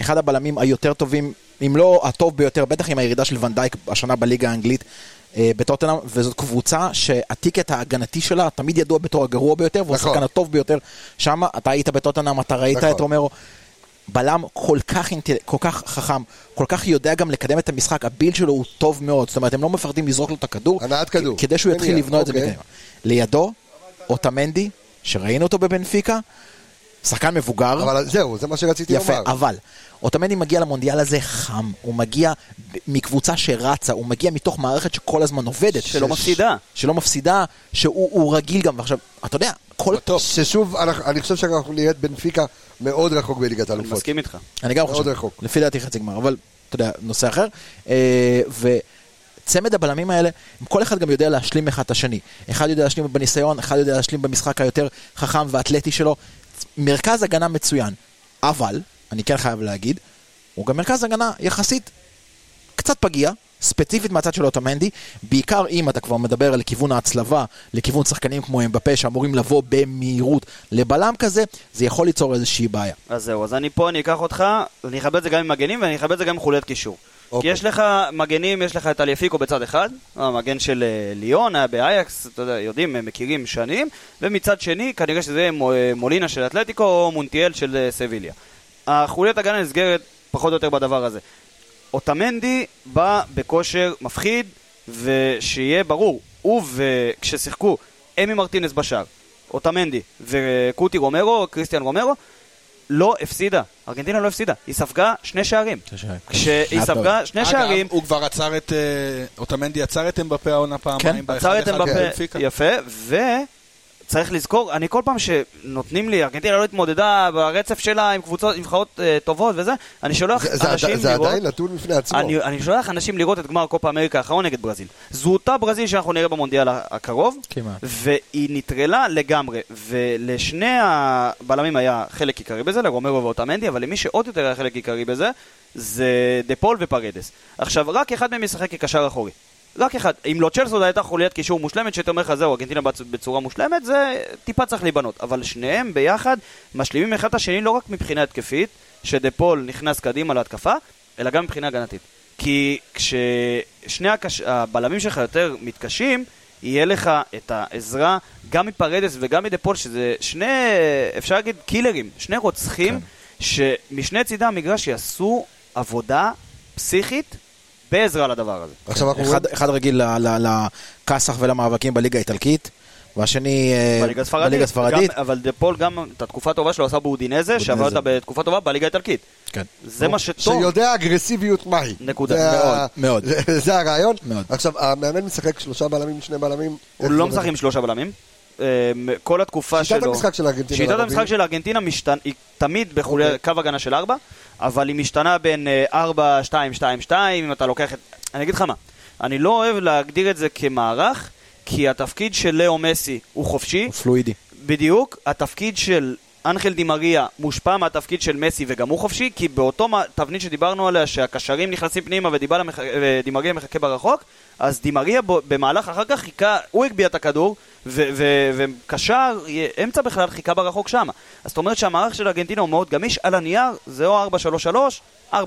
אחד הבלמים היותר טובים, אם לא הטוב ביותר, בטח עם הירידה של ונדייק השנה בליגה האנגלית אה, בטוטנאם, וזאת קבוצה שהטיקט ההגנתי שלה תמיד ידוע בתור הגרוע ביותר, והוא נכון. השחקן הטוב ביותר שם. אתה היית בטוטנאם, אתה ראית נכון. את רומרו. בלם כל כך, אינטל... כל כך חכם, כל כך יודע גם לקדם את המשחק, הבילד שלו הוא טוב מאוד, זאת אומרת הם לא מפחדים לזרוק לו את הכדור, הנעת כדור. כדי שהוא יתחיל לבנות את זה אוקיי. בקדימה. לידו, אוטמנדי, שראינו אותו בבנפיקה, שחקן מבוגר, אבל זהו, זה מה שרציתי יפה, לומר. אבל אוטמנדי מגיע למונדיאל הזה חם, הוא מגיע מקבוצה שרצה, הוא מגיע מתוך מערכת שכל הזמן עובדת. שלא ש- מפסידה. שלא מפסידה, שהוא הוא רגיל גם, ועכשיו, אתה יודע, כל... ששוב, אנחנו- אני חושב שאנחנו נראה את בנפיקה מאוד רחוק בליגת אני האלופות. מסכים איתך. אני גם מאוד חושב, רחוק. לפי דעתי חצי גמר, אבל אתה יודע, נושא אחר. אה, וצמד הבלמים האלה, כל אחד גם יודע להשלים אחד את השני. אחד יודע להשלים בניסיון, אחד יודע להשלים במשחק היותר חכם ואתלטי שלו. מרכז הגנה מצוין, אבל, אני כן חייב להגיד, הוא גם מרכז הגנה יחסית קצת פגיע, ספציפית מהצד של אוטומנדי, בעיקר אם אתה כבר מדבר על כיוון ההצלבה, לכיוון שחקנים כמו אמבפה שאמורים לבוא במהירות לבלם כזה, זה יכול ליצור איזושהי בעיה. אז זהו, אז אני פה, אני אקח אותך, אני אכבד את זה גם עם מגנים ואני אכבד את זה גם עם חוליית קישור. כי אוקיי. יש לך מגנים, יש לך את אליפיקו בצד אחד, המגן של אה, ליון, היה באייקס, אתה יודע, יודעים, מכירים שנים, ומצד שני, כנראה שזה אה, מולינה של אתלטיקו או מונטיאל של אה, סביליה. החוליית הגנה נסגרת פחות או יותר בדבר הזה. אוטמנדי בא בכושר מפחיד, ושיהיה ברור, הוא וכששיחקו אמי מרטינס בשער, אוטמנדי וקוטי רומרו, קריסטיאן רומרו, לא הפסידה, ארגנטינה לא הפסידה, היא ספגה שני שערים. כשהיא ספגה שני שערים, אגב, הוא כבר עצר את... אה, אוטמנדי עצר את אמבפה העונה פעמיים. כן, עצר את אמבפה. יפה, וצריך לזכור, אני כל פעם שנותנים לי, ארגנטינה לא התמודדה ברצף שלה עם קבוצות, עם נבחרות אה, טובות וזה, אני שולח זה- זה אנשים עדי- זה לראות... עדיין נתון בפני עצמו. אני, אני שולח אנשים לראות את גמר קופה אמריקה האחרון נגד ברזיל. זו אותה ברזיל שאנחנו נראה במונדיאל הקרוב, כמעט. והיא נטרלה לגמרי, ולשני הבלמים היה חלק עיקרי בזה, לרומרו ואוטמנדי, אבל למי שעוד יותר היה חלק עיקרי בזה, זה דה פול ופרדס. עכשיו, רק אחד מהם ישחק כקשר אחורי. רק אחד. אם לו צ'לסו הייתה חוליית קישור מושלמת, שהייתי אומר לך, זהו, ארגנטינה בצ- בצורה מושלמת, זה טיפה צריך להיבנות. אבל שניהם ביחד משלימים אחד את השני לא רק מבחינה התקפית, שדה פול נכנס קדימה להתקפה, אלא גם מבחינה הגנתית. כי כששני הקש... הבלמים שלך יותר מתקשים, יהיה לך את העזרה גם מפרדס וגם מדה פול, שזה שני, אפשר להגיד, קילרים, שני רוצחים, כן. שמשני צידי המגרש יעשו עבודה פסיכית בעזרה לדבר הזה. עכשיו אנחנו. אחד, אחד רגיל ל- ל- לכסח ולמאבקים בליגה האיטלקית, והשני אה, בליגה הספרדית. בליגה הספרדית. גם, אבל דה פול גם את התקופה הטובה שלו עשה באודינזה, שעבר אותה בתקופה טובה בליגה האיטלקית. כן. זה מה שטוב. שיודע אגרסיביות מהי. נקודה. מאוד. זה- זה הרעיון. מאוד. עכשיו, המאמן משחק שלושה בלמים, שני בלמים. הוא לא משחק עם שלושה בלמים. אה, כל התקופה שלו... שיטת המשחק של ארגנטינה. שיטת המשחק? של ארגנטינה משתנה, היא תמיד בחולי אוקיי. קו הגנה של 4, אבל היא משתנה בין אה, 4, 2, 2, 2, אם אתה לוקח את... אני אגיד לך מה, אני לא אוהב להגדיר את זה כמערך, כי התפקיד של לאו מסי הוא חופשי, הוא פלואידי. בדיוק, התפקיד של אנחל דימריה מושפע מהתפקיד של מסי וגם הוא חופשי, כי באותו תבנית שדיברנו עליה, שהקשרים נכנסים פנימה ודיבלה מח- ודימריה מחכה ברחוק, אז דימריה ב- במהלך אחר כך חיכה, הוא הגביה את הכדור, ו- ו- וקשר, אמצע בכלל חיכה ברחוק שם. אז זאת אומרת שהמערך של ארגנטינה הוא מאוד גמיש, על הנייר זה או 4-3-3, 4-2-3-1,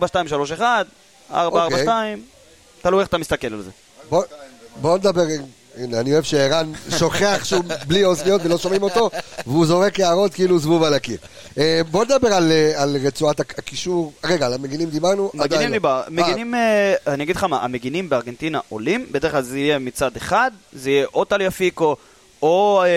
4-4-2, אוקיי. תלוי איך אתה מסתכל על זה. בוא- בוא נדבר, הנה, אני אוהב שערן שוכח שהוא בלי אוזניות ולא שומעים אותו, והוא זורק הערות כאילו זבוב על הקיר. אה, בוא נדבר על, אה, על רצועת הק- הקישור, רגע, על המגינים דיברנו? מגינים לא. דיבר, אה, מגינים, אני אגיד לך מה, המגינים בארגנטינה עולים, בדרך כלל זה יהיה מצד אחד, זה יהיה או טליאפיקו, או אה,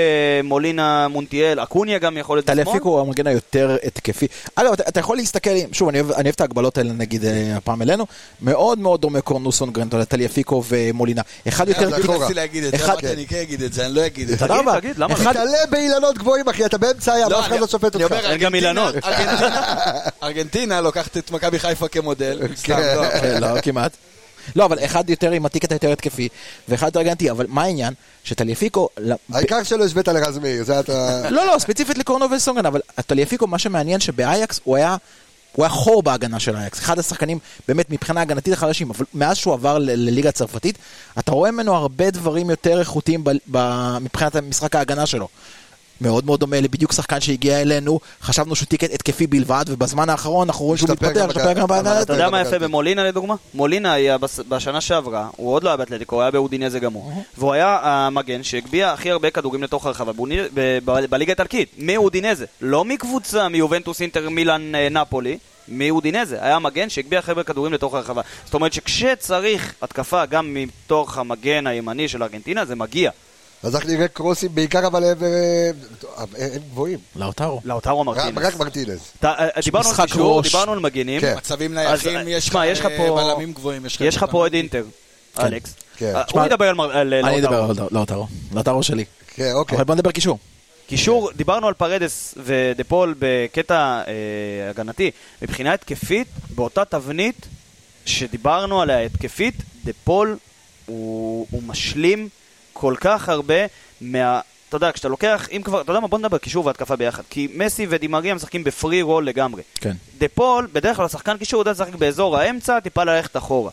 מולינה מונטיאל, אקוניה גם יכול להיות טליאפיקו הוא המגן היותר התקפי. אגב, אתה, אתה יכול להסתכל, שוב, אני אוהב, אני אוהב את ההגבלות האלה נגיד אה, הפעם אלינו, מאוד מאוד דומה קורנוסון גרנטו לטליאפיקו ומולינה. אחד יותר... רציתי להגיד את זה, אחד- אמרתי אני כן אגיד את זה, אני לא אגיד את זה. תודה תגיד, רבה. תגיד, למה לא? אחד- תעלה באילנות גבוהים, אחי, אתה באמצע הים, לא, אף אחד לא שופט אותך. אין גם אילנות. ארגנטינה- לוקחת את מכבי חיפה כמודל. סתם, לא. כן, לא, כמעט. לא, אבל אחד יותר עם הטיקט היותר התקפי, ואחד יותר הגנתי, אבל מה העניין? שטליאפיקו... ל- העיקר שלא השווית לרז מאיר, זה אתה... לא, לא, ספציפית לקורנו וסונגן, אבל טליאפיקו, מה שמעניין שבאייקס הוא היה הוא היה חור בהגנה של אייקס, אחד השחקנים באמת מבחינה הגנתית החלשים, אבל מאז שהוא עבר לליגה הצרפתית, אתה רואה ממנו הרבה דברים יותר איכותיים ב- ב- מבחינת משחק ההגנה שלו. מאוד מאוד דומה לבדיוק שחקן שהגיע אלינו, חשבנו שהוא תיק התקפי בלבד, ובזמן האחרון אנחנו רואים שהוא מתפתח, גם משתפר גם. בהגנה. אתה יודע מה. יפה במולינה לדוגמה? מולינה היה בשנה שעברה, הוא עוד לא היה באתלטיקו, הוא היה באודינזה הוא. והוא היה המגן שהגביה הכי הרבה כדורים לתוך הרחבה בליגה האיטלקית, מאודינזה. לא מקבוצה מיובנטוס אינטר מילאן אה, נפולי. מאודינזה, היה המגן שהגביה הרבה כדורים לתוך הרחבה. זאת אומרת שכשצריך התקפה גם מתוך המגן הימני של ארגנטינה, זה מגיע. אז אנחנו נראה קרוסים בעיקר אבל לעבר... אה, הם גבוהים. לאוטרו. לאוטרו מרטינס. רק מרטינז. אתה- אה, דיברנו על קישור. דיברנו על מגנים. כן. מצבים נייחים, אה, יש לך אה, בלמים גבוהים. יש לך פה את אינטר, אלכס. כן. אה, תשמע, הוא ידבר על אה, אני לאוטרו. אדבר על לאוטרו, לאוטרו שלי. כן, אוקיי. אבל בוא נדבר קישור. קישור, דיברנו על פרדס ודה פול בקטע אה, הגנתי. מבחינה התקפית, באותה תבנית שדיברנו עליה התקפית, דה פול הוא משלים כל כך הרבה מה... אתה יודע, כשאתה לוקח, אם כבר, אתה יודע מה, בוא נדבר קישור והתקפה ביחד. כי מסי ודימריה משחקים ב free role לגמרי. כן. דה פול, בדרך כלל שחקן קישור יודע לשחק באזור האמצע, טיפה ללכת אחורה.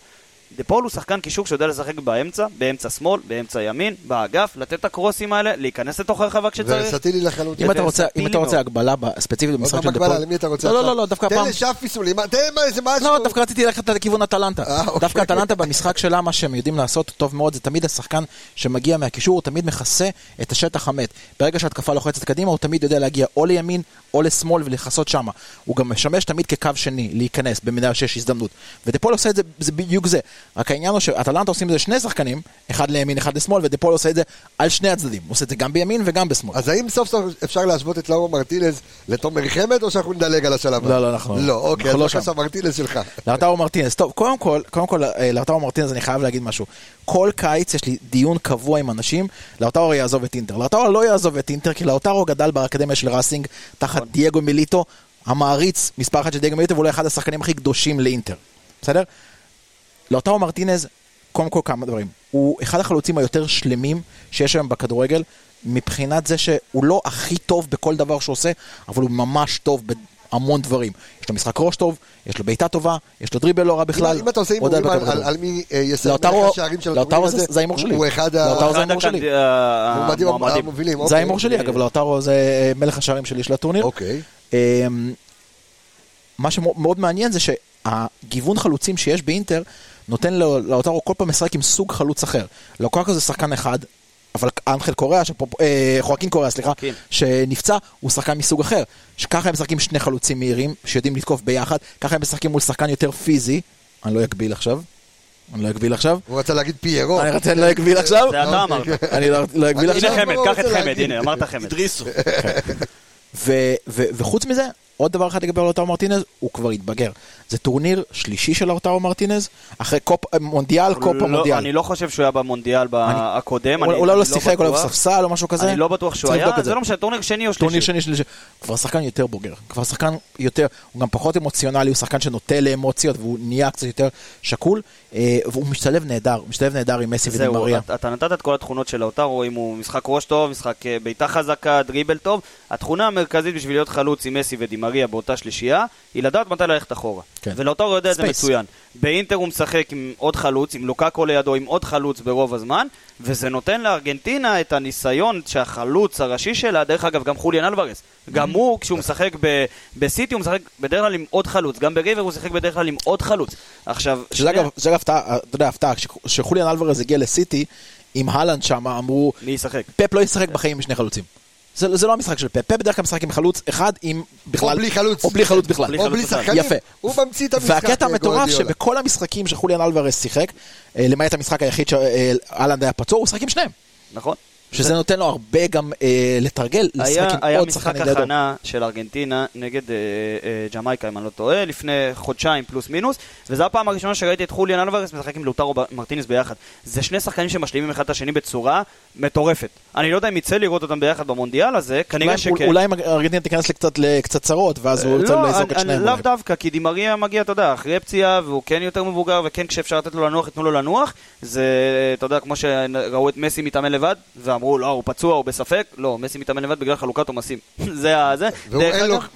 דה פול הוא שחקן קישור שיודע לשחק באמצע, באמצע שמאל, באמצע ימין, באגף, לתת את הקרוסים האלה, להיכנס לתוך הרחבה כשצריך. ורסטילי לחלוטין. אם אתה רוצה, אם אתה רוצה. הגבלה ספציפית במשחק של הגבלה, דפול, למי אתה רוצה לא, עכשיו? לא, לא, דווקא תן הפעם, לשאף פיסולים, תן מה, איזה משהו. לא, דווקא רציתי ללכת לכיוון אטלנטה. אה, אוקיי. דווקא אטלנטה במשחק שלה, מה שהם יודעים לעשות טוב מאוד, זה תמיד השחקן שמגיע מהקישור, הוא תמיד מכסה את השטח המת. ברגע שההתקפה לוחצת קדימה, הוא תמיד יודע להגיע או לימין או לשמאל ולכסות שמה. הוא גם משמש תמיד כקו שני, להיכנס, במידה שיש הזדמנות. ודפול עושה את זה, זה בדיוק זה. רק העניין הוא שאטלנטה עושים את זה שני שחקנים, אחד לימין, אחד לשמאל, ודפול עושה את זה על שני הצדדים. הוא עושה את זה גם בימין וגם בשמאל. אז האם סוף סוף אפשר להשוות את לאורו מרטינז לתומר חמד, או שאנחנו נדלג על השלב לא, לא, אנחנו- לא, אוקיי, אז לא בבקשה. מרטינז שלך. לארטאו מרטינס, טוב, קודם כל, קודם כל, אה, לארטאו מרטינס אני חייב להגיד משהו. כל קיץ יש לי דיון קבוע עם אנשים, לארטאו יעזוב את אינטר. לארטאו לא יעזוב את אינטר, כי לארטאו גדל באקדמיה של ראסינג, תחת דייגו מיליטו, המעריץ מספר אחת של דייגו מיליטו, ואולי אחד השחקנים הכי קדושים לאינטר. בסדר? לארטאו מרטינז, קודם כל כמה דברים. הוא אחד החלוצים היותר שלמים שיש היום בכדורגל, מבחינת זה שהוא לא הכי טוב בכל דבר שהוא עושה, אבל הוא ממש טוב בהמון דברים. יש לו משחק ראש טוב, יש לו בעיטה טובה, יש לו דריבל לא רע בכלל. אם- אתה עושה הימורים על- מי אה, יסיים לאוטרו- מלך השערים של לאוטרו הטורניר זה- הזה, זה ההימור שלי. הוא אחד ה- לאוטרו זה אחד ההימור שלי. הקנד- ה- המועמדים. המובילים. זה אוקיי. ההימור שלי, אגב, לאוטרו זה אה, מלך השערים שלי של הטורניר. אוקיי. אמ, מה שמאוד מעניין זה שהגיוון חלוצים שיש באינטר נותן לאוטרו כל פעם לשחק עם סוג חלוץ אחר. לוקקו זה שחקן אחד, אבל אנחל קוריאה, שפופ- אה, חואקין קוריאה, סליחה, חואקין. שנפצע, הוא שחקן מסוג אחר. שככה הם משחקים שני חלוצים מהירים, שיודעים לתקוף ביחד, ככה הם משחקים מול שחקן יותר פיזי, אני לא אגביל עכשיו, אני לא אגביל עכשיו, הוא רצה להגיד פיירו. אני רוצה לא אגביל עכשיו, זה אתה אמרת. אני לא לא אגביל עכשיו. הנה עכשיו חמד, לא קח את חמד. הנה, אמרת חמד. הדריסו. ו- ו- וחוץ מזה, עוד דבר אחד לגבי לאוטרו מרטינז, הוא כבר התבגר. זה טורניר שלישי של לאוטרו מרטינז, אחרי קופ, מונדיאל, קופה לא, מונדיאל. אני לא חושב שהוא היה במונדיאל הקודם. אולי אני- אולי אני לא שיחק, אולי בטוח. בספסל או משהו כזה. אני לא בטוח שהוא היה, זה לא משנה, טורניר שני או טורניר שלישי. שני שלישי. הוא כבר שחקן יותר בוגר, כבר שחקן יותר, הוא גם פחות אמוציונלי, הוא שחקן שנוטה לאמוציות והוא נהיה קצת יותר שקול, אה, והוא משתלב נהדר, הוא משתלב נהדר עם מסי זהו, ודימריה. אתה- אתה נתת את כל התכונות של לאוטרו, אם הוא משחק ראש טוב, משחק אה, בעיטה חזקה, דריבל טוב. התכונה המרכזית בשביל להיות חלוץ עם מסי ודימריה באותה שלישייה, היא לדעת מתי ללכת אחורה. כן. ולאוטרו יודע את זה. מצוין. באינטר הוא משחק עם עוד חלוץ, עם לוקאקו לידו, עם עוד חלוץ ברוב הזמן, וזה נותן לארגנטינה את הניסיון שהחלוץ הראשי שלה, דרך אגב, גם חוליאן אלוורס, גם Mm-hmm. הוא, כשהוא משחק ב- בסיטי, הוא משחק בדרך כלל עם עוד חלוץ, גם בריבר הוא שיחק בדרך כלל עם עוד חלוץ. עכשיו, שזה אגב, זה הפתעה, אתה יודע, הפתעה, כש- כשחוליאן אלוורז הגיע לסיטי, עם הלנד שם אמרו, מי ישחק? פפ לא ישחק בחיים עם שני חלוצים. זה, זה לא המשחק של פפ, פפ בדרך כלל משחק עם חלוץ אחד עם בכלל, או בלי חלוץ. או בלי חלוץ בכלל, בלי או בלי. שחקנים. יפה. הוא ממציא את המשחק. והקטע אה, המטורף. שבכל המשחקים שחוליאן אלוורז שיחק, אה, למעט המשחק היחיד שאלנד היה פצוע, הוא שיחק עם שניהם. נכון? שזה נותן לו הרבה גם אה, לתרגל, לשחק היה, עם היה עוד משחק שחקנים לידו. הכנה של ארגנטינה נגד אה, אה, ג'מייקה, אם אני לא טועה, לפני חודשיים פלוס מינוס, וזו הפעם הראשונה שראיתי את חוליאן אלוורס משחק עם לוטרו מרטינס ביחד. זה שני שחקנים שמשלימים אחד את השני בצורה מטורפת. אני לא יודע אם יצא לראות אותם ביחד במונדיאל הזה, כנראה שכן. אולי אם ארגנטינה תיכנס לקצת לקצת צרות, ואז הוא רוצה לא, לזרוק את אני- שניהם. לאו. דווקא, כי דימריה מגיע, אתה יודע, אחרי פציעה, והוא כן יותר מבוגר, וכן כשאפשר לתת לו לנוח, ייתנו לו לנוח. זה, אתה יודע, כמו שראו את מסי מתאמן לבד, אמרו, לא, הוא פצוע, הוא בספק. לא, מסי מתאמן לבד בגלל חלוקת עומסים. זה ה... זה.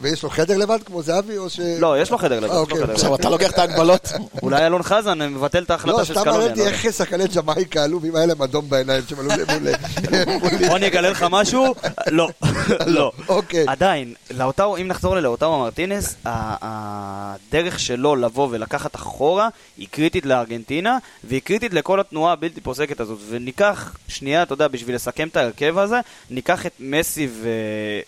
ויש לו חדר לבד כמו זהבי או ש... לא, יש לו חדר לבד. יש לו אוקיי. עכשיו לבד. אתה לוקח את ההגבלות. אולי אלון חזן מבטל את ההחלטה לא, של סתם סקלוני. מעניין אני לא אותי יודע. איך שחקני ג'מייקה עלו, ואם היה להם אדום בעיניים שהם עלו מול... בוא אני אגלה לך משהו, לא, לא. אוקיי. עדיין, אם נחזור ללאוטאו מרטינס, הדרך שלו לבוא ולקחת אחורה היא קריטית לארגנטינה, והיא קריטית לכל התנועה הבלתי פוסקת הזאת. וניקח, שנייה, אתה יודע, בשביל לסכם את ההרכב הזה, ניקח את מסי ו-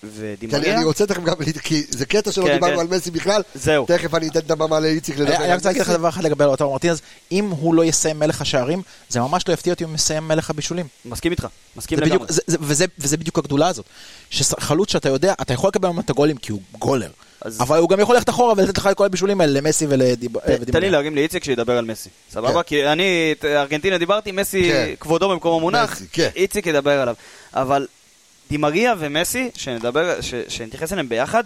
ודימריה. אני רוצה תכף גם, כי זה קטע שלא כן, דיברנו כן. על מסי בכלל, זהו. תכף אני אתן את הבמה לאיציק לדבר. אני רוצה להגיד לך. דבר אחד לגבי לאוטרו מרטינז, אם הוא לא יסיים מלך השערים, זה ממש לא יפתיע אותי אם הוא יסיים מלך הבישולים. מסכים איתך, מסכים לגמרי. בדיוק, זה, זה, וזה, וזה בדיוק הגדולה הזאת. שחלוץ שאתה יודע, אתה יכול לקבל ממנו את הגולים כי הוא גולר. אז- אבל הוא גם יכול ללכת אחורה ולתת לך את כל הבישולים האלה למסי ולדימריה. ת- תן לי להרים לאיציק שידבר על מסי, סבבה? כן. כי אני, את ארגנטינה דיברתי, מסי כן. כבודו במקומו מונח, מסי, כן. איציק ידבר עליו. אבל דימריה ומסי, שנתייחס אליהם ביחד,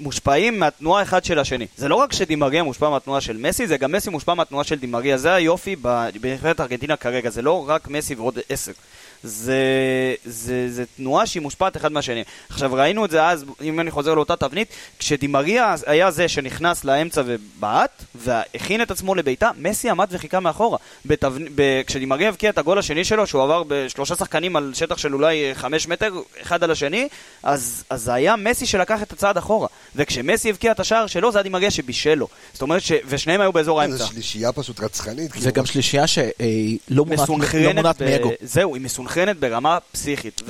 מושפעים מהתנועה אחד של השני. זה לא רק שדימריה מושפע מהתנועה של מסי, זה גם מסי מושפע מהתנועה של דימריה. זה היופי בנבחרת ארגנטינה כרגע, זה לא רק מסי ועוד עשר. זה, זה, זה תנועה שהיא מושפעת אחד מהשני. עכשיו ראינו את זה אז, אם אני חוזר לאותה תבנית, כשדימריה היה זה שנכנס לאמצע ובעט, והכין את עצמו לביתה, מסי עמד וחיכה מאחורה. בתבנ... ב... כשדימריה הבקיע את הגול השני שלו, שהוא עבר בשלושה שחקנים על שטח של אולי חמש מטר, אחד על השני, אז, אז זה היה מסי שלקח את הצעד אחורה. וכשמסי הבקיע את השער שלו, זה היה דימריה שבישל לו. זאת אומרת ש... ושניהם היו באזור האמצע. זו שלישייה פשוט רצחנית. כאילו. וגם שלישייה שלא מונעת לא מאגו. זהו, היא מסונכרנת ברמה פסיכית.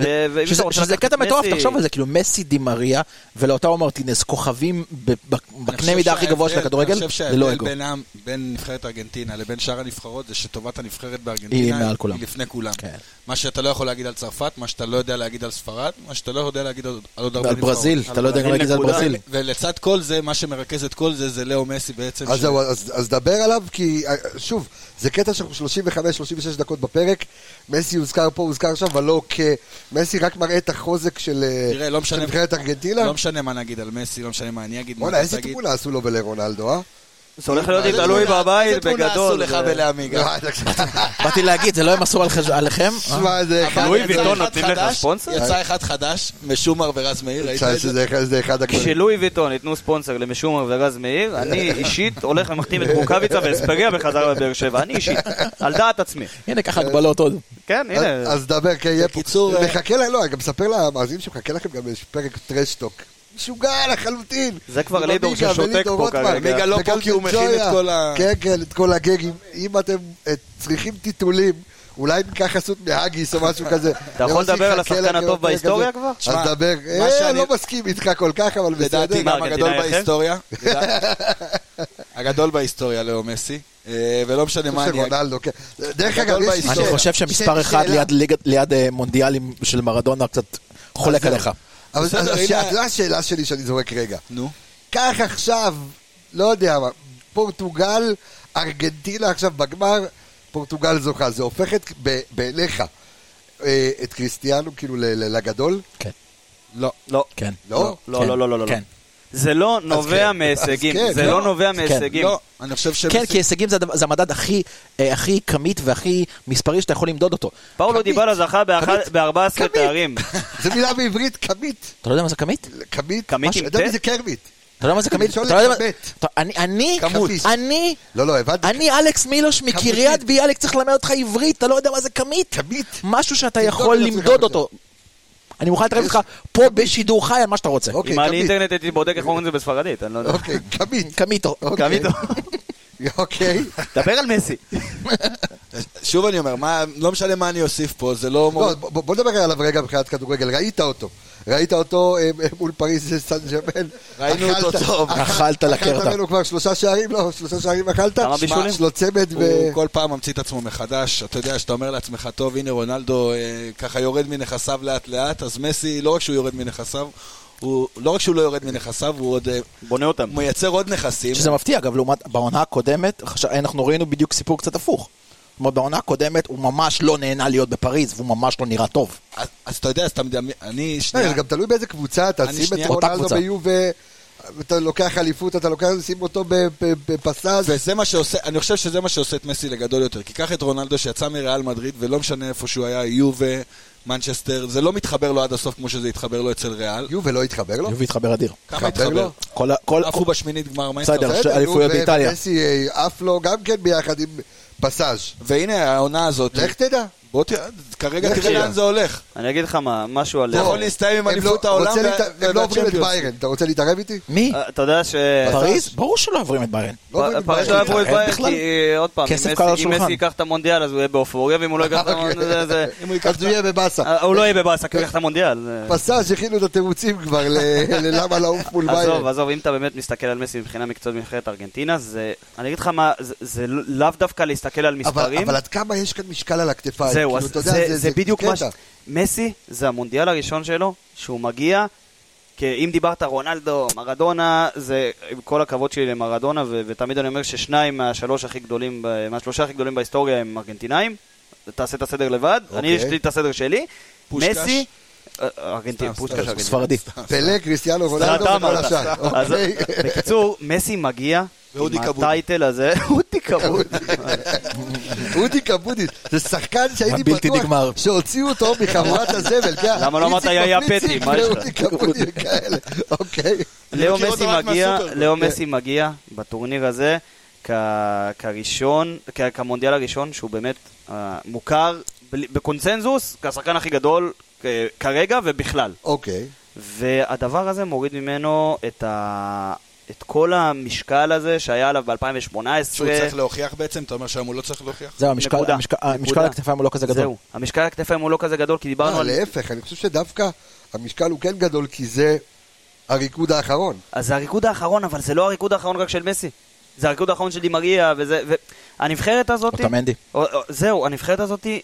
שזה, קטע מטורף, מסי- תחשוב על זה, כאילו מסי דימריה ולאוטרו מרטינס, כוכבים ב- ב- בקנה מידה הכי גבוה של אני הכדורגל, חושב זה לא שההבדל אגו. בינם, בין נבחרת ארגנטינה לבין שאר הנבחרות זה שטובת הנבחרת היא בארגנטינה מעל כולם. היא לפני כולם. כן. מה שאתה לא יכול להגיד על צרפת, מה שאתה לא יודע להגיד על ספרד, מה שאתה לא יודע להגיד על על עוד הרבה נבחרות. ברזיל, אתה לא יודע גם להגיד על. ברזיל. ולצד כל זה, מה שמרכז את כל זה, זה לאו מסי בעצם. אז ש- זהו, אז אז דבר עליו, כי אה, שוב, זה קטע שאנחנו 35-36 דקות בפרק, מסי הוזכר פה, הוזכר שם, אבל לא כ... מסי רק מראה את החוזק של אה, לא נבחרת ארגנטינה. לא משנה מה נגיד על מסי, לא משנה מה אני אגיד, בואנה, איזה. תמונה עשו לו ולרונלדו, אה? זה הולך להיות איזה תלוי בבית איזה תמונה עשו בגדול. לך ולעמיגה? באתי להגיד, זה לא על חש- עליכם? אה? שמע, זה אחד... לואי יצא ויטון נותנים לך ספונסר? יצא אחד חדש, משומר ורז מאיר, ראית את זה? כשלואי ויטון ייתנו ספונסר למשומר וגז מאיר, אני אישית הולך ומחתים את רוקאביצה ואספריה בחזרה בבאר שבע. אני אישית, על דעת עצמי. הנה, ככה הגבלות עוד. כן, אז- הנה. אז דבר, כן, יהיה פה. בקיצור, אה, מחכה להם, לא, אני גם מספר למאזינים שמחכה לכם גם יש פרק טרשטוק. משוגע לחלוטין. זה כבר לידור ששותק פה. כרגע. לא פה כי הוא מכין. את כל ה- כן, כן, את כל הגגים. אם אתם אה, צריכים טיטולים, אולי ניקח חסות מהאגיס או משהו כזה. אתה יכול לדבר על השחקן הטוב בהיסטוריה. כבר? אז דבר. אה, לא מסכים איתך כל כך, אבל בסדר. לדעתי גם הגדול? בהיסטוריה. הגדול בהיסטוריה, לאו מסי. אה, ולא משנה מה אני אגיד. רונלדו, כן. דרך אגב, יש לי בהיסטוריה. אני. חושב שמספר אחד. ליד מונדיאלים של מרדונה קצת חולק עליך. אבל בסדר, אז הנה- השאלה- זו השאלה שלי שאני זורק רגע. נו. קח עכשיו, לא יודע מה, פורטוגל, ארגנטינה עכשיו בגמר, פורטוגל זוכה. זה הופך את, ב- בעיניך אה, את קריסטיאנו כאילו לגדול? כן. לא. לא. כן. לא? לא, כן, לא, לא, לא, לא. כן. זה לא נובע כן, מהישגים, כן, זה לא. לא נובע מהישגים. לא, אני חושב ש... כן, כי הישגים זה זה המדד הכי אה, הכי כמית והכי מספרי שאתה יכול למדוד אותו. פאולו דיבלה זכה כמית, ב-14 כמית. תארים. זה מילה בעברית, כמית. אתה לא יודע מה זה כמית? כמית? כמית עם אתה יודע ט'? מי זה קרמית? אתה יודע מה זה כמית? אתה לא יודע מה-. אתה- אני, אני, כמות. אני, לא, לא, הבנתי. אני אלכס מילוש מקריית ביאליק צריך ללמד אותך עברית, אתה לא יודע מה זה כמית? כמית. משהו שאתה יכול למדוד. אותו. אני מוכן להתערב איתך פה בשידור חי על מה שאתה רוצה. אוקיי, אם היה לי כמית. אינטרנט הייתי בודק איך אומרים את זה בספרדית, אני לא יודע. אוקיי, כמית. כמיתו. אוקיי. כמית. אוקיי. דבר על מסי. שוב אני אומר, לא משנה מה אני אוסיף פה, זה לא... לא, בוא בוא נדבר עליו רגע מבחינת כדורגל. ראית אותו. ראית אותו אה, אה, מול פריז סן ג'רמן. ראינו אותו טוב. אכלת לקרדה. אכלת ממנו כבר שלושה שערים? לא, שלושה שערים אכלת? כמה בישולים? יש לו צמד ו... הוא כל פעם ממציא את עצמו מחדש, אתה יודע, שאתה אומר לעצמך, טוב, הנה רונלדו אה, ככה יורד מנכסיו לאט לאט, אז מסי, לא רק שהוא יורד מנכסיו, הוא, לא רק שהוא לא יורד מנכסיו, הוא עוד בונה אותם. מייצר עוד נכסים. שזה מפתיע, אגב, לעומת בעונה הקודמת, אנחנו ראינו בדיוק סיפור קצת הפוך. זאת אומרת, בעונה הקודמת הוא ממש לא נהנה להיות בפריז, והוא ממש לא נראה טוב. אז, אתה יודע, אז אתה מדמיין, אני לא, שנייה, זה גם תלוי באיזה קבוצה, אתה שים את רונלדו קבוצה. ביובה, אתה לוקח אליפות, אתה לוקח, שים אותו בפסאז. וזה מה שעושה, אני חושב שזה מה שעושה את מסי לגדול יותר. כי קח את רונלדו שיצא מריאל מדריד, ולא משנה איפה שהוא היה, יובה, מנצ'סטר, זה לא מתחבר לו עד הסוף כמו שזה התחבר לו אצל ריאל. יובל לא התחבר לו? יובי התחבר אדיר. כמה התחבר התחבר? לו? כל ה- כל- עפו בשמינית גמר, מה אתה בסדר. אליפויות באיטליה. ומסי אה, עף לו גם כן ביחד עם פ.ס.ז'. והנה העונה הזאת, לך תדע. בוא תראה, כרגע תראה. לאן זה הולך. אני אגיד לך מה, משהו על... זה יכול להסתיים עם אליפות לא- העולם הם לא עוברים את. ביירן. אתה רוצה להתערב איתי? מי? אה, אתה יודע ש... פריז? ברור שלא עוברים את ביירן. לא פריז. לא יעברו את ביירן. כי אה, עוד פעם, אם מסי- ייקח את המונדיאל אז הוא יהיה באופוריה, ואם הוא לא ייקח את המונדיאל, זה- זה- אז הוא יהיה בבאסה. אה, הוא לא יהיה בבאסה, כי הוא ייקח את המונדיאל. זה- פסאז' הכינו את התירוצים כבר ללמה לעוף מול עזוב, ביירן. עזוב, אם אתה באמת מסתכל על מסי מבחינה מקצועית בנבחרת ארגנטינה, זה... אני אגיד לך מה, זה- זה לאו דווקא להסתכל על אבל מספרים. אבל עד כמה יש כאן משקל על הכתפיים? זהו, כאילו, אז אתה יודע, זה, זה בדיוק מה ש... קטע. מסי זה המונדיאל הראשון שלו, שהוא מגיע, כי אם דיברת רונלדו, מרדונה, זה עם כל הכבוד שלי למרדונה, ו- ותמיד אני אומר ששניים מהשלוש הכי גדולים, ב- מהשלושה הכי גדולים בהיסטוריה הם ארגנטינאים, תעשה את הסדר לבד, אני אוקיי. יש לי את הסדר שלי, פושקש? מסי, אה, ארגנטין, סתם, פושקש ארגנטין. ספרדי. פלא, קריסטיאנו רונלדו וכל. השאר. אז אוקיי. בקיצור, מסי מגיע עם. הטייטל הזה, אודי כבוד. אודי קבודי, זה שחקן שהייתי בטוח. שהוציאו אותו מחבורת הזבל. כן? למה לא אמרת יאיה פטי, מה יש לך? ואודי קבודי וכאלה. אוקיי. לאו מסי מגיע. לאו כן. מסי מגיע בטורניר הזה כ- כראשון, כ- כמונדיאל הראשון שהוא באמת אה, מוכר בקונצנזוס כשחקן הכי גדול כ- כרגע ובכלל. אוקיי. והדבר הזה מוריד ממנו את, ה... את כל המשקל הזה שהיה עליו ב-2018. שהוא צריך להוכיח בעצם, אתה אומר שהיום הוא לא צריך להוכיח? זהו, המשקל- נקודה. המשקל- המשקל נקודה. על הכתפיים הוא לא כזה גדול. זהו, המשקל הכתפיים הוא לא כזה גדול כי דיברנו אה, על... להפך, אני חושב שדווקא המשקל הוא כן גדול, כי זה הריקוד האחרון. אז זה הריקוד האחרון, אבל זה לא הריקוד האחרון רק של מסי. זה הריקוד האחרון של דימריה, וזה... והנבחרת הזאת... אוטמנדי. או- או- זהו, הנבחרת הזאת היא,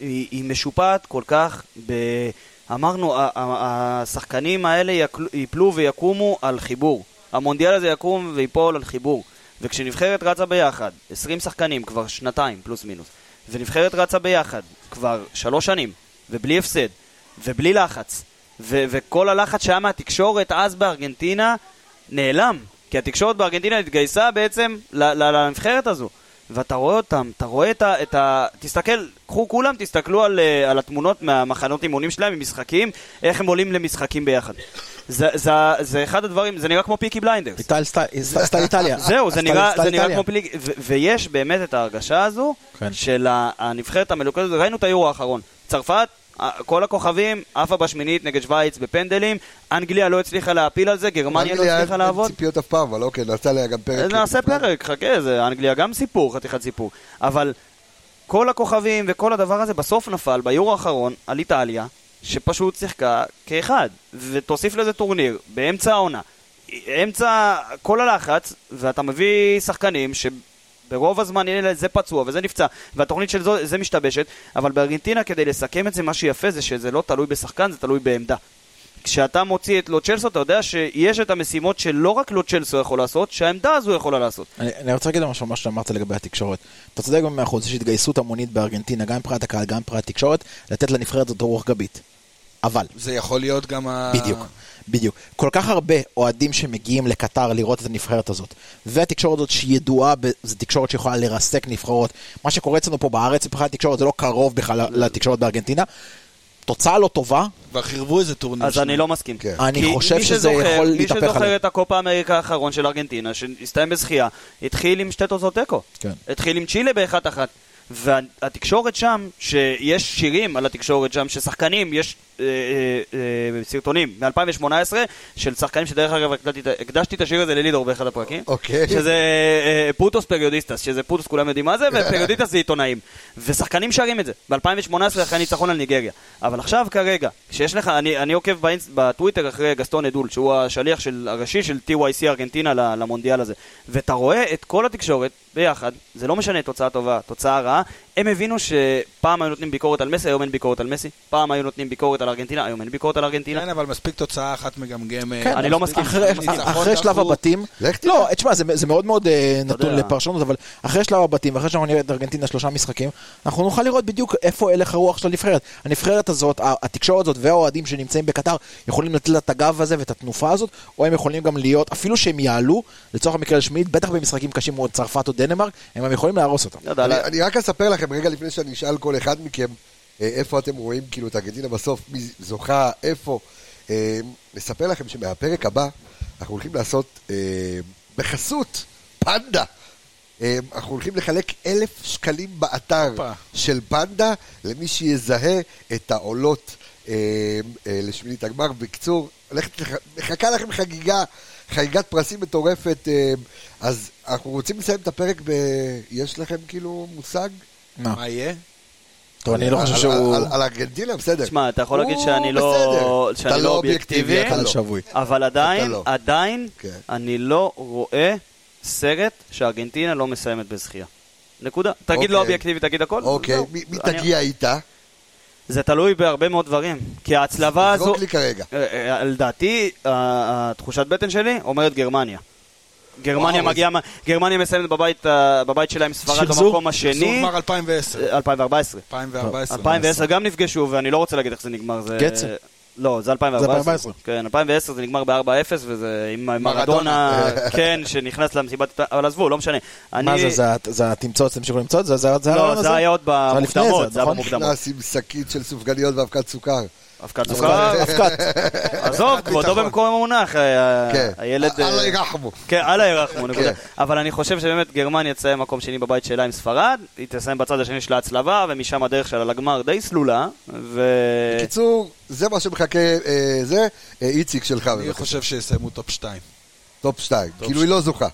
היא משופעת כל כך ב... אמרנו, השחקנים האלה ייפלו ויקומו על חיבור. המונדיאל הזה יקום ויפול על חיבור. וכשנבחרת רצה ביחד, 20 שחקנים כבר שנתיים, פלוס מינוס, ונבחרת רצה ביחד כבר שלוש שנים, ובלי הפסד, ובלי לחץ, ו- וכל הלחץ שהיה מהתקשורת אז בארגנטינה נעלם, כי התקשורת בארגנטינה התגייסה בעצם לנבחרת הזו. ואתה רואה אותם, אתה רואה את ה... את ה תסתכל, קחו כולם, תסתכלו על, אה, על התמונות מהמחנות אימונים שלהם, ממשחקים, איך הם עולים למשחקים ביחד. זה, זה, זה אחד הדברים, זה נראה כמו Peaky Blinders. איטל- סטייל סטייל איטליה. זהו, זה נראה. כמו. ו- ויש באמת את ההרגשה הזו כן. של הנבחרת המלוכדת, ראינו את היורו האחרון. צרפת, כל הכוכבים, עפה בשמינית נגד שווייץ בפנדלים, אנגליה לא הצליחה להפיל על זה, גרמניה לא אנגליה, הצליחה לעבוד. ציפיות אף פעם, אבל אוקיי, נעשה עליה גם פרק. נעשה פרק, חכה, זה אנגליה גם סיפור, חתיכת סיפור. אבל כל הכוכבים וכל הדבר הזה בסוף נפל ביורו האחרון על איטליה, שפשוט שיחקה כאחד. ותוסיף לזה טורניר, באמצע העונה. אמצע כל הלחץ, ואתה מביא שחקנים ש... ברוב הזמן הנה זה פצוע וזה נפצע והתוכנית של זו, זה משתבשת אבל בארגנטינה כדי לסכם את זה מה שיפה זה שזה לא תלוי בשחקן זה תלוי בעמדה כשאתה מוציא את לו צ'לסו אתה יודע שיש את המשימות שלא רק לו צ'לסו יכול לעשות שהעמדה הזו יכולה לעשות אני, אני רוצה להגיד משהו מה שאמרת לגבי התקשורת. אתה צודק במאה אחוז, יש התגייסות המונית בארגנטינה, גם מבחינת הקהל, גם מבחינת התקשורת, לתת לנבחרת הזאת רוח גבית. אבל, זה יכול להיות גם ה... בדיוק, בדיוק. כל כך הרבה אוהדים שמגיעים לקטר לראות את הנבחרת הזאת, והתקשורת הזאת שידועה, זו תקשורת שיכולה לרסק נבחרות. מה שקורה אצלנו פה בארץ, מבחינת התקשורת, זה לא קרוב בכלל לתקשורת בארגנטינה. תוצאה לא טובה, כבר חירבו איזה טורניר. אז אני לא מסכים. כן. אני חושב מי שזה שזוכר- יכול מי להתהפך שזוכר עליהם. את הקופה אמריקה האחרון של ארגנטינה, שהסתיים בזכייה, התחיל עם שתי תוצאות תיקו. כן. התחיל עם צ'ילה באחת אחת. והתקשורת שם, שיש שירים על התקשורת שם, ששחקנים, יש סרטונים מ-2018 של שחקנים שדרך אגב הקדשתי, את השיר הזה ללידור באחד הפרקים. אוקיי. שזה אה, putos periodistas, שזה putos כולם יודעים מה זה, ו periodistas זה עיתונאים. ושחקנים שרים את זה, ב-2018 אחרי הניצחון על ניגריה. אבל עכשיו כרגע, כשיש לך, אני, אני עוקב באינס, בטוויטר אחרי גסטון אדול, שהוא השליח של, הראשי של TYC ארגנטינה למונדיאל הזה, ואתה רואה את כל התקשורת ביחד, זה לא משנה תוצאה טובה, תוצאה רעה, הם הבינו שפעם היו נותנים ביקורת על מסי, היום אין ביקורת על מסי, פעם היו נותנים ביקורת על ארגנטינה, היום אין ביקורת על ארגנטינה. כן, אבל מספיק תוצאה אחת מגמגמת. כן, אני לא מסכים. אחרי, אחרי שלב. הבתים. לא, תשמע, זה, זה מאוד מאוד אה, נתון יודע. לפרשנות, אבל אחרי שלב הבתים, ואחרי שאנחנו נראה את ארגנטינה שלושה משחקים, אנחנו נוכל לראות בדיוק איפה הלך הרוח של הנבחרת. הנבחרת הזאת, התקשורת הזאת והאוהדים שנמצאים בקטר, יכולים לתת לה את הגב הזה ואת התנופה הזאת, או הם יכולים גם להיות, אפילו שהם יעלו, לצורך המקרה לשמינית, בטח במשחקים קשים כמו צרפת או דנמרק, הם יכולים להרוס אותם. אני, רק אספר לכם רגע לפני שאני אשאל כל אחד מכם, איפה אתם רואים כאילו את ארגנטינה בסוף, מי זוכה, איפה. אה, נספר לכם שמהפרק הבא אנחנו הולכים לעשות אה, בחסות פנדה. אה, אנחנו הולכים לחלק אלף שקלים באתר הופה. של פנדה למי שיזהה את העולות אה, אה, לשמינית הגמר. בקיצור, מחכה לכם חגיגה, חגיגת פרסים מטורפת. אה, אז אנחנו רוצים לסיים את הפרק ב... יש לכם כאילו מושג? מה? מה יהיה? טוב, אני לא חושב על- שהוא... על- ארגנטינה, בסדר. תשמע, אתה יכול להגיד שאני לא- אתה לא אובייקטיבי. אתה קהל לא. שבוי. אבל עדיין, לא. עדיין, כן. אני לא רואה סרט שארגנטינה לא מסיימת בזכייה. נקודה. תגיד לא אוקיי. אובייקטיבי, תגיד הכל. אוקיי. מי תגיע איתה? זה תלוי בהרבה מאוד דברים. כי ההצלבה הזו... זרוק לי כרגע. אה, אה, לדעתי, התחושת בטן שלי אומרת גרמניה. גרמניה מגיעה, גרמניה מסיימת בבית, אה, בבית שלה עם ספרד שחזור? במקום השני. גמר 2010. אה, 2014. 2014. 2010 גם נפגשו, ואני לא רוצה להגיד איך זה נגמר. זה... גצה. לא, זה 2014. זה 2014. כן, 2010 זה נגמר ב-4-0, וזה עם מרדונה, כן, שנכנס למסיבת... אבל עזבו, לא משנה. מה זה, זה התמצות, תמשיכו למצוא את זה? זה זה הרעיון לא? זה היה עוד במוקדמות, זה, זה היה נכון? במוקדמות. נכנס עם שקית של סופגניות ואבקת סוכר. אבקת סוכר, אבקת. עזוב, כבודו. במקום המונח, אה, כן. הילד... אללה אה, ירחמו. כן, אללה ירחמו, נקודה. כן. אבל אני חושב שבאמת גרמניה תסיים מקום שני בבית שלה עם ספרד, היא תסיים בצד השני של ההצלבה, ומשם הדרך שלה לגמר די סלולה, ו... בקיצור, זה מה שמחכה, אה, זה, אה, איציק שלך. אני. חושב שיסיימו top 2. top 2. כאילו היא לא זוכה.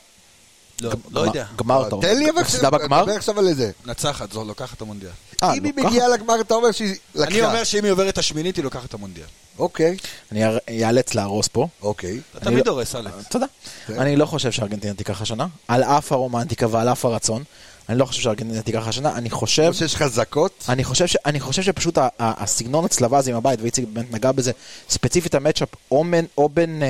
לא, לא יודע. גמר, אתה אומר. תן לי אבל... הפסידה בגמר? דבר עכשיו על זה. נצחת, זו לוקחת את המונדיאל. אה, אם היא. מגיעה לגמר, אתה אומר שהיא לקחה. אני אומר שאם היא עוברת את השמינית, היא לוקחת את המונדיאל. אוקיי, אני איאלץ להרוס פה. אוקיי. אתה אני תמיד לא- הורס, אלכס. תודה. אני לא חושב שארגנטינה תיקח השנה. על אף הרומנטיקה ועל אף הרצון. אני לא חושב שארגנטינה תיקח השנה. אני חושב... כמו שיש חזקות. אני חושב, ש, אני חושב שפשוט ה- ה- הסגנון הצלבה הזה עם הבית, ואיציק באמת נגע בזה, ספציפית המצ'אפ או, מן- או בין אה,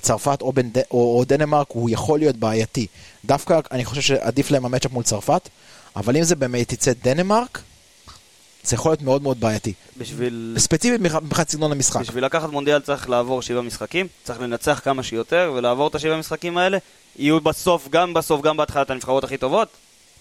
צרפת או, בין, ד- או, או דנמרק, הוא יכול להיות בעייתי. דווקא אני חושב שעדיף להם המצ'אפ מול צרפת, אבל אם זה באמת יצא דנמרק, זה יכול להיות מאוד מאוד בעייתי. בשביל... ספציפית מבח- מבחינת סגנון המשחק. בשביל לקחת מונדיאל צריך לעבור שבעה משחקים, צריך לנצח כמה שיותר, ולעבור את השבעה משחקים האלה, יהיו בסוף, גם בסוף, גם בהתחלה את הנבחרות הכי טובות.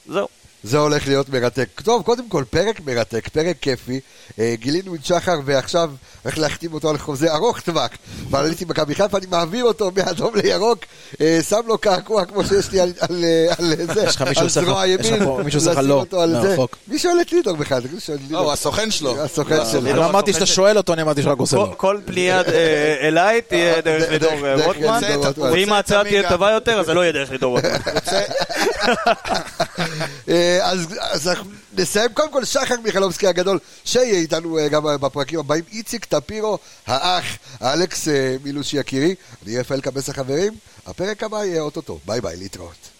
זהו. זה הולך להיות מרתק. טוב, קודם כל, פרק מרתק, פרק כיפי. אה, גילינו את שחר, ועכשיו הולך להחתים אותו על חוזה ארוך טווח. אבל עליתי מכבי חיפה, אני מעביר אותו מאדום לירוק, אה, שם לו קעקוע כמו שיש לי על, על, על זה, על זרוע יש לך ימין, מישהו לשים לא. מרחוק. מי שואל את לידור בכלל? לא? הוא הסוכן שלו. הסוכן שלו. אני לא אמרתי שאתה שואל אותו, אני אמרתי שרק עושה כל- לו. כל פנייה אה, אליי תהיה דרך לידור רוטמן. ואם ההצעה תהיה טובה יותר, אז זה לא יהיה דרך לידור רוטמן. אה, אז, אז נסיים קודם כל שחר מיכלובסקי הגדול, שיהיה איתנו אה, גם בפרקים הבאים. איציק טפירו, האח, אלכס אה, מילוש יקירי. אני רפאל קבס החברים. הפרק הבא יהיה אוטוטו. ביי ביי, להתראות.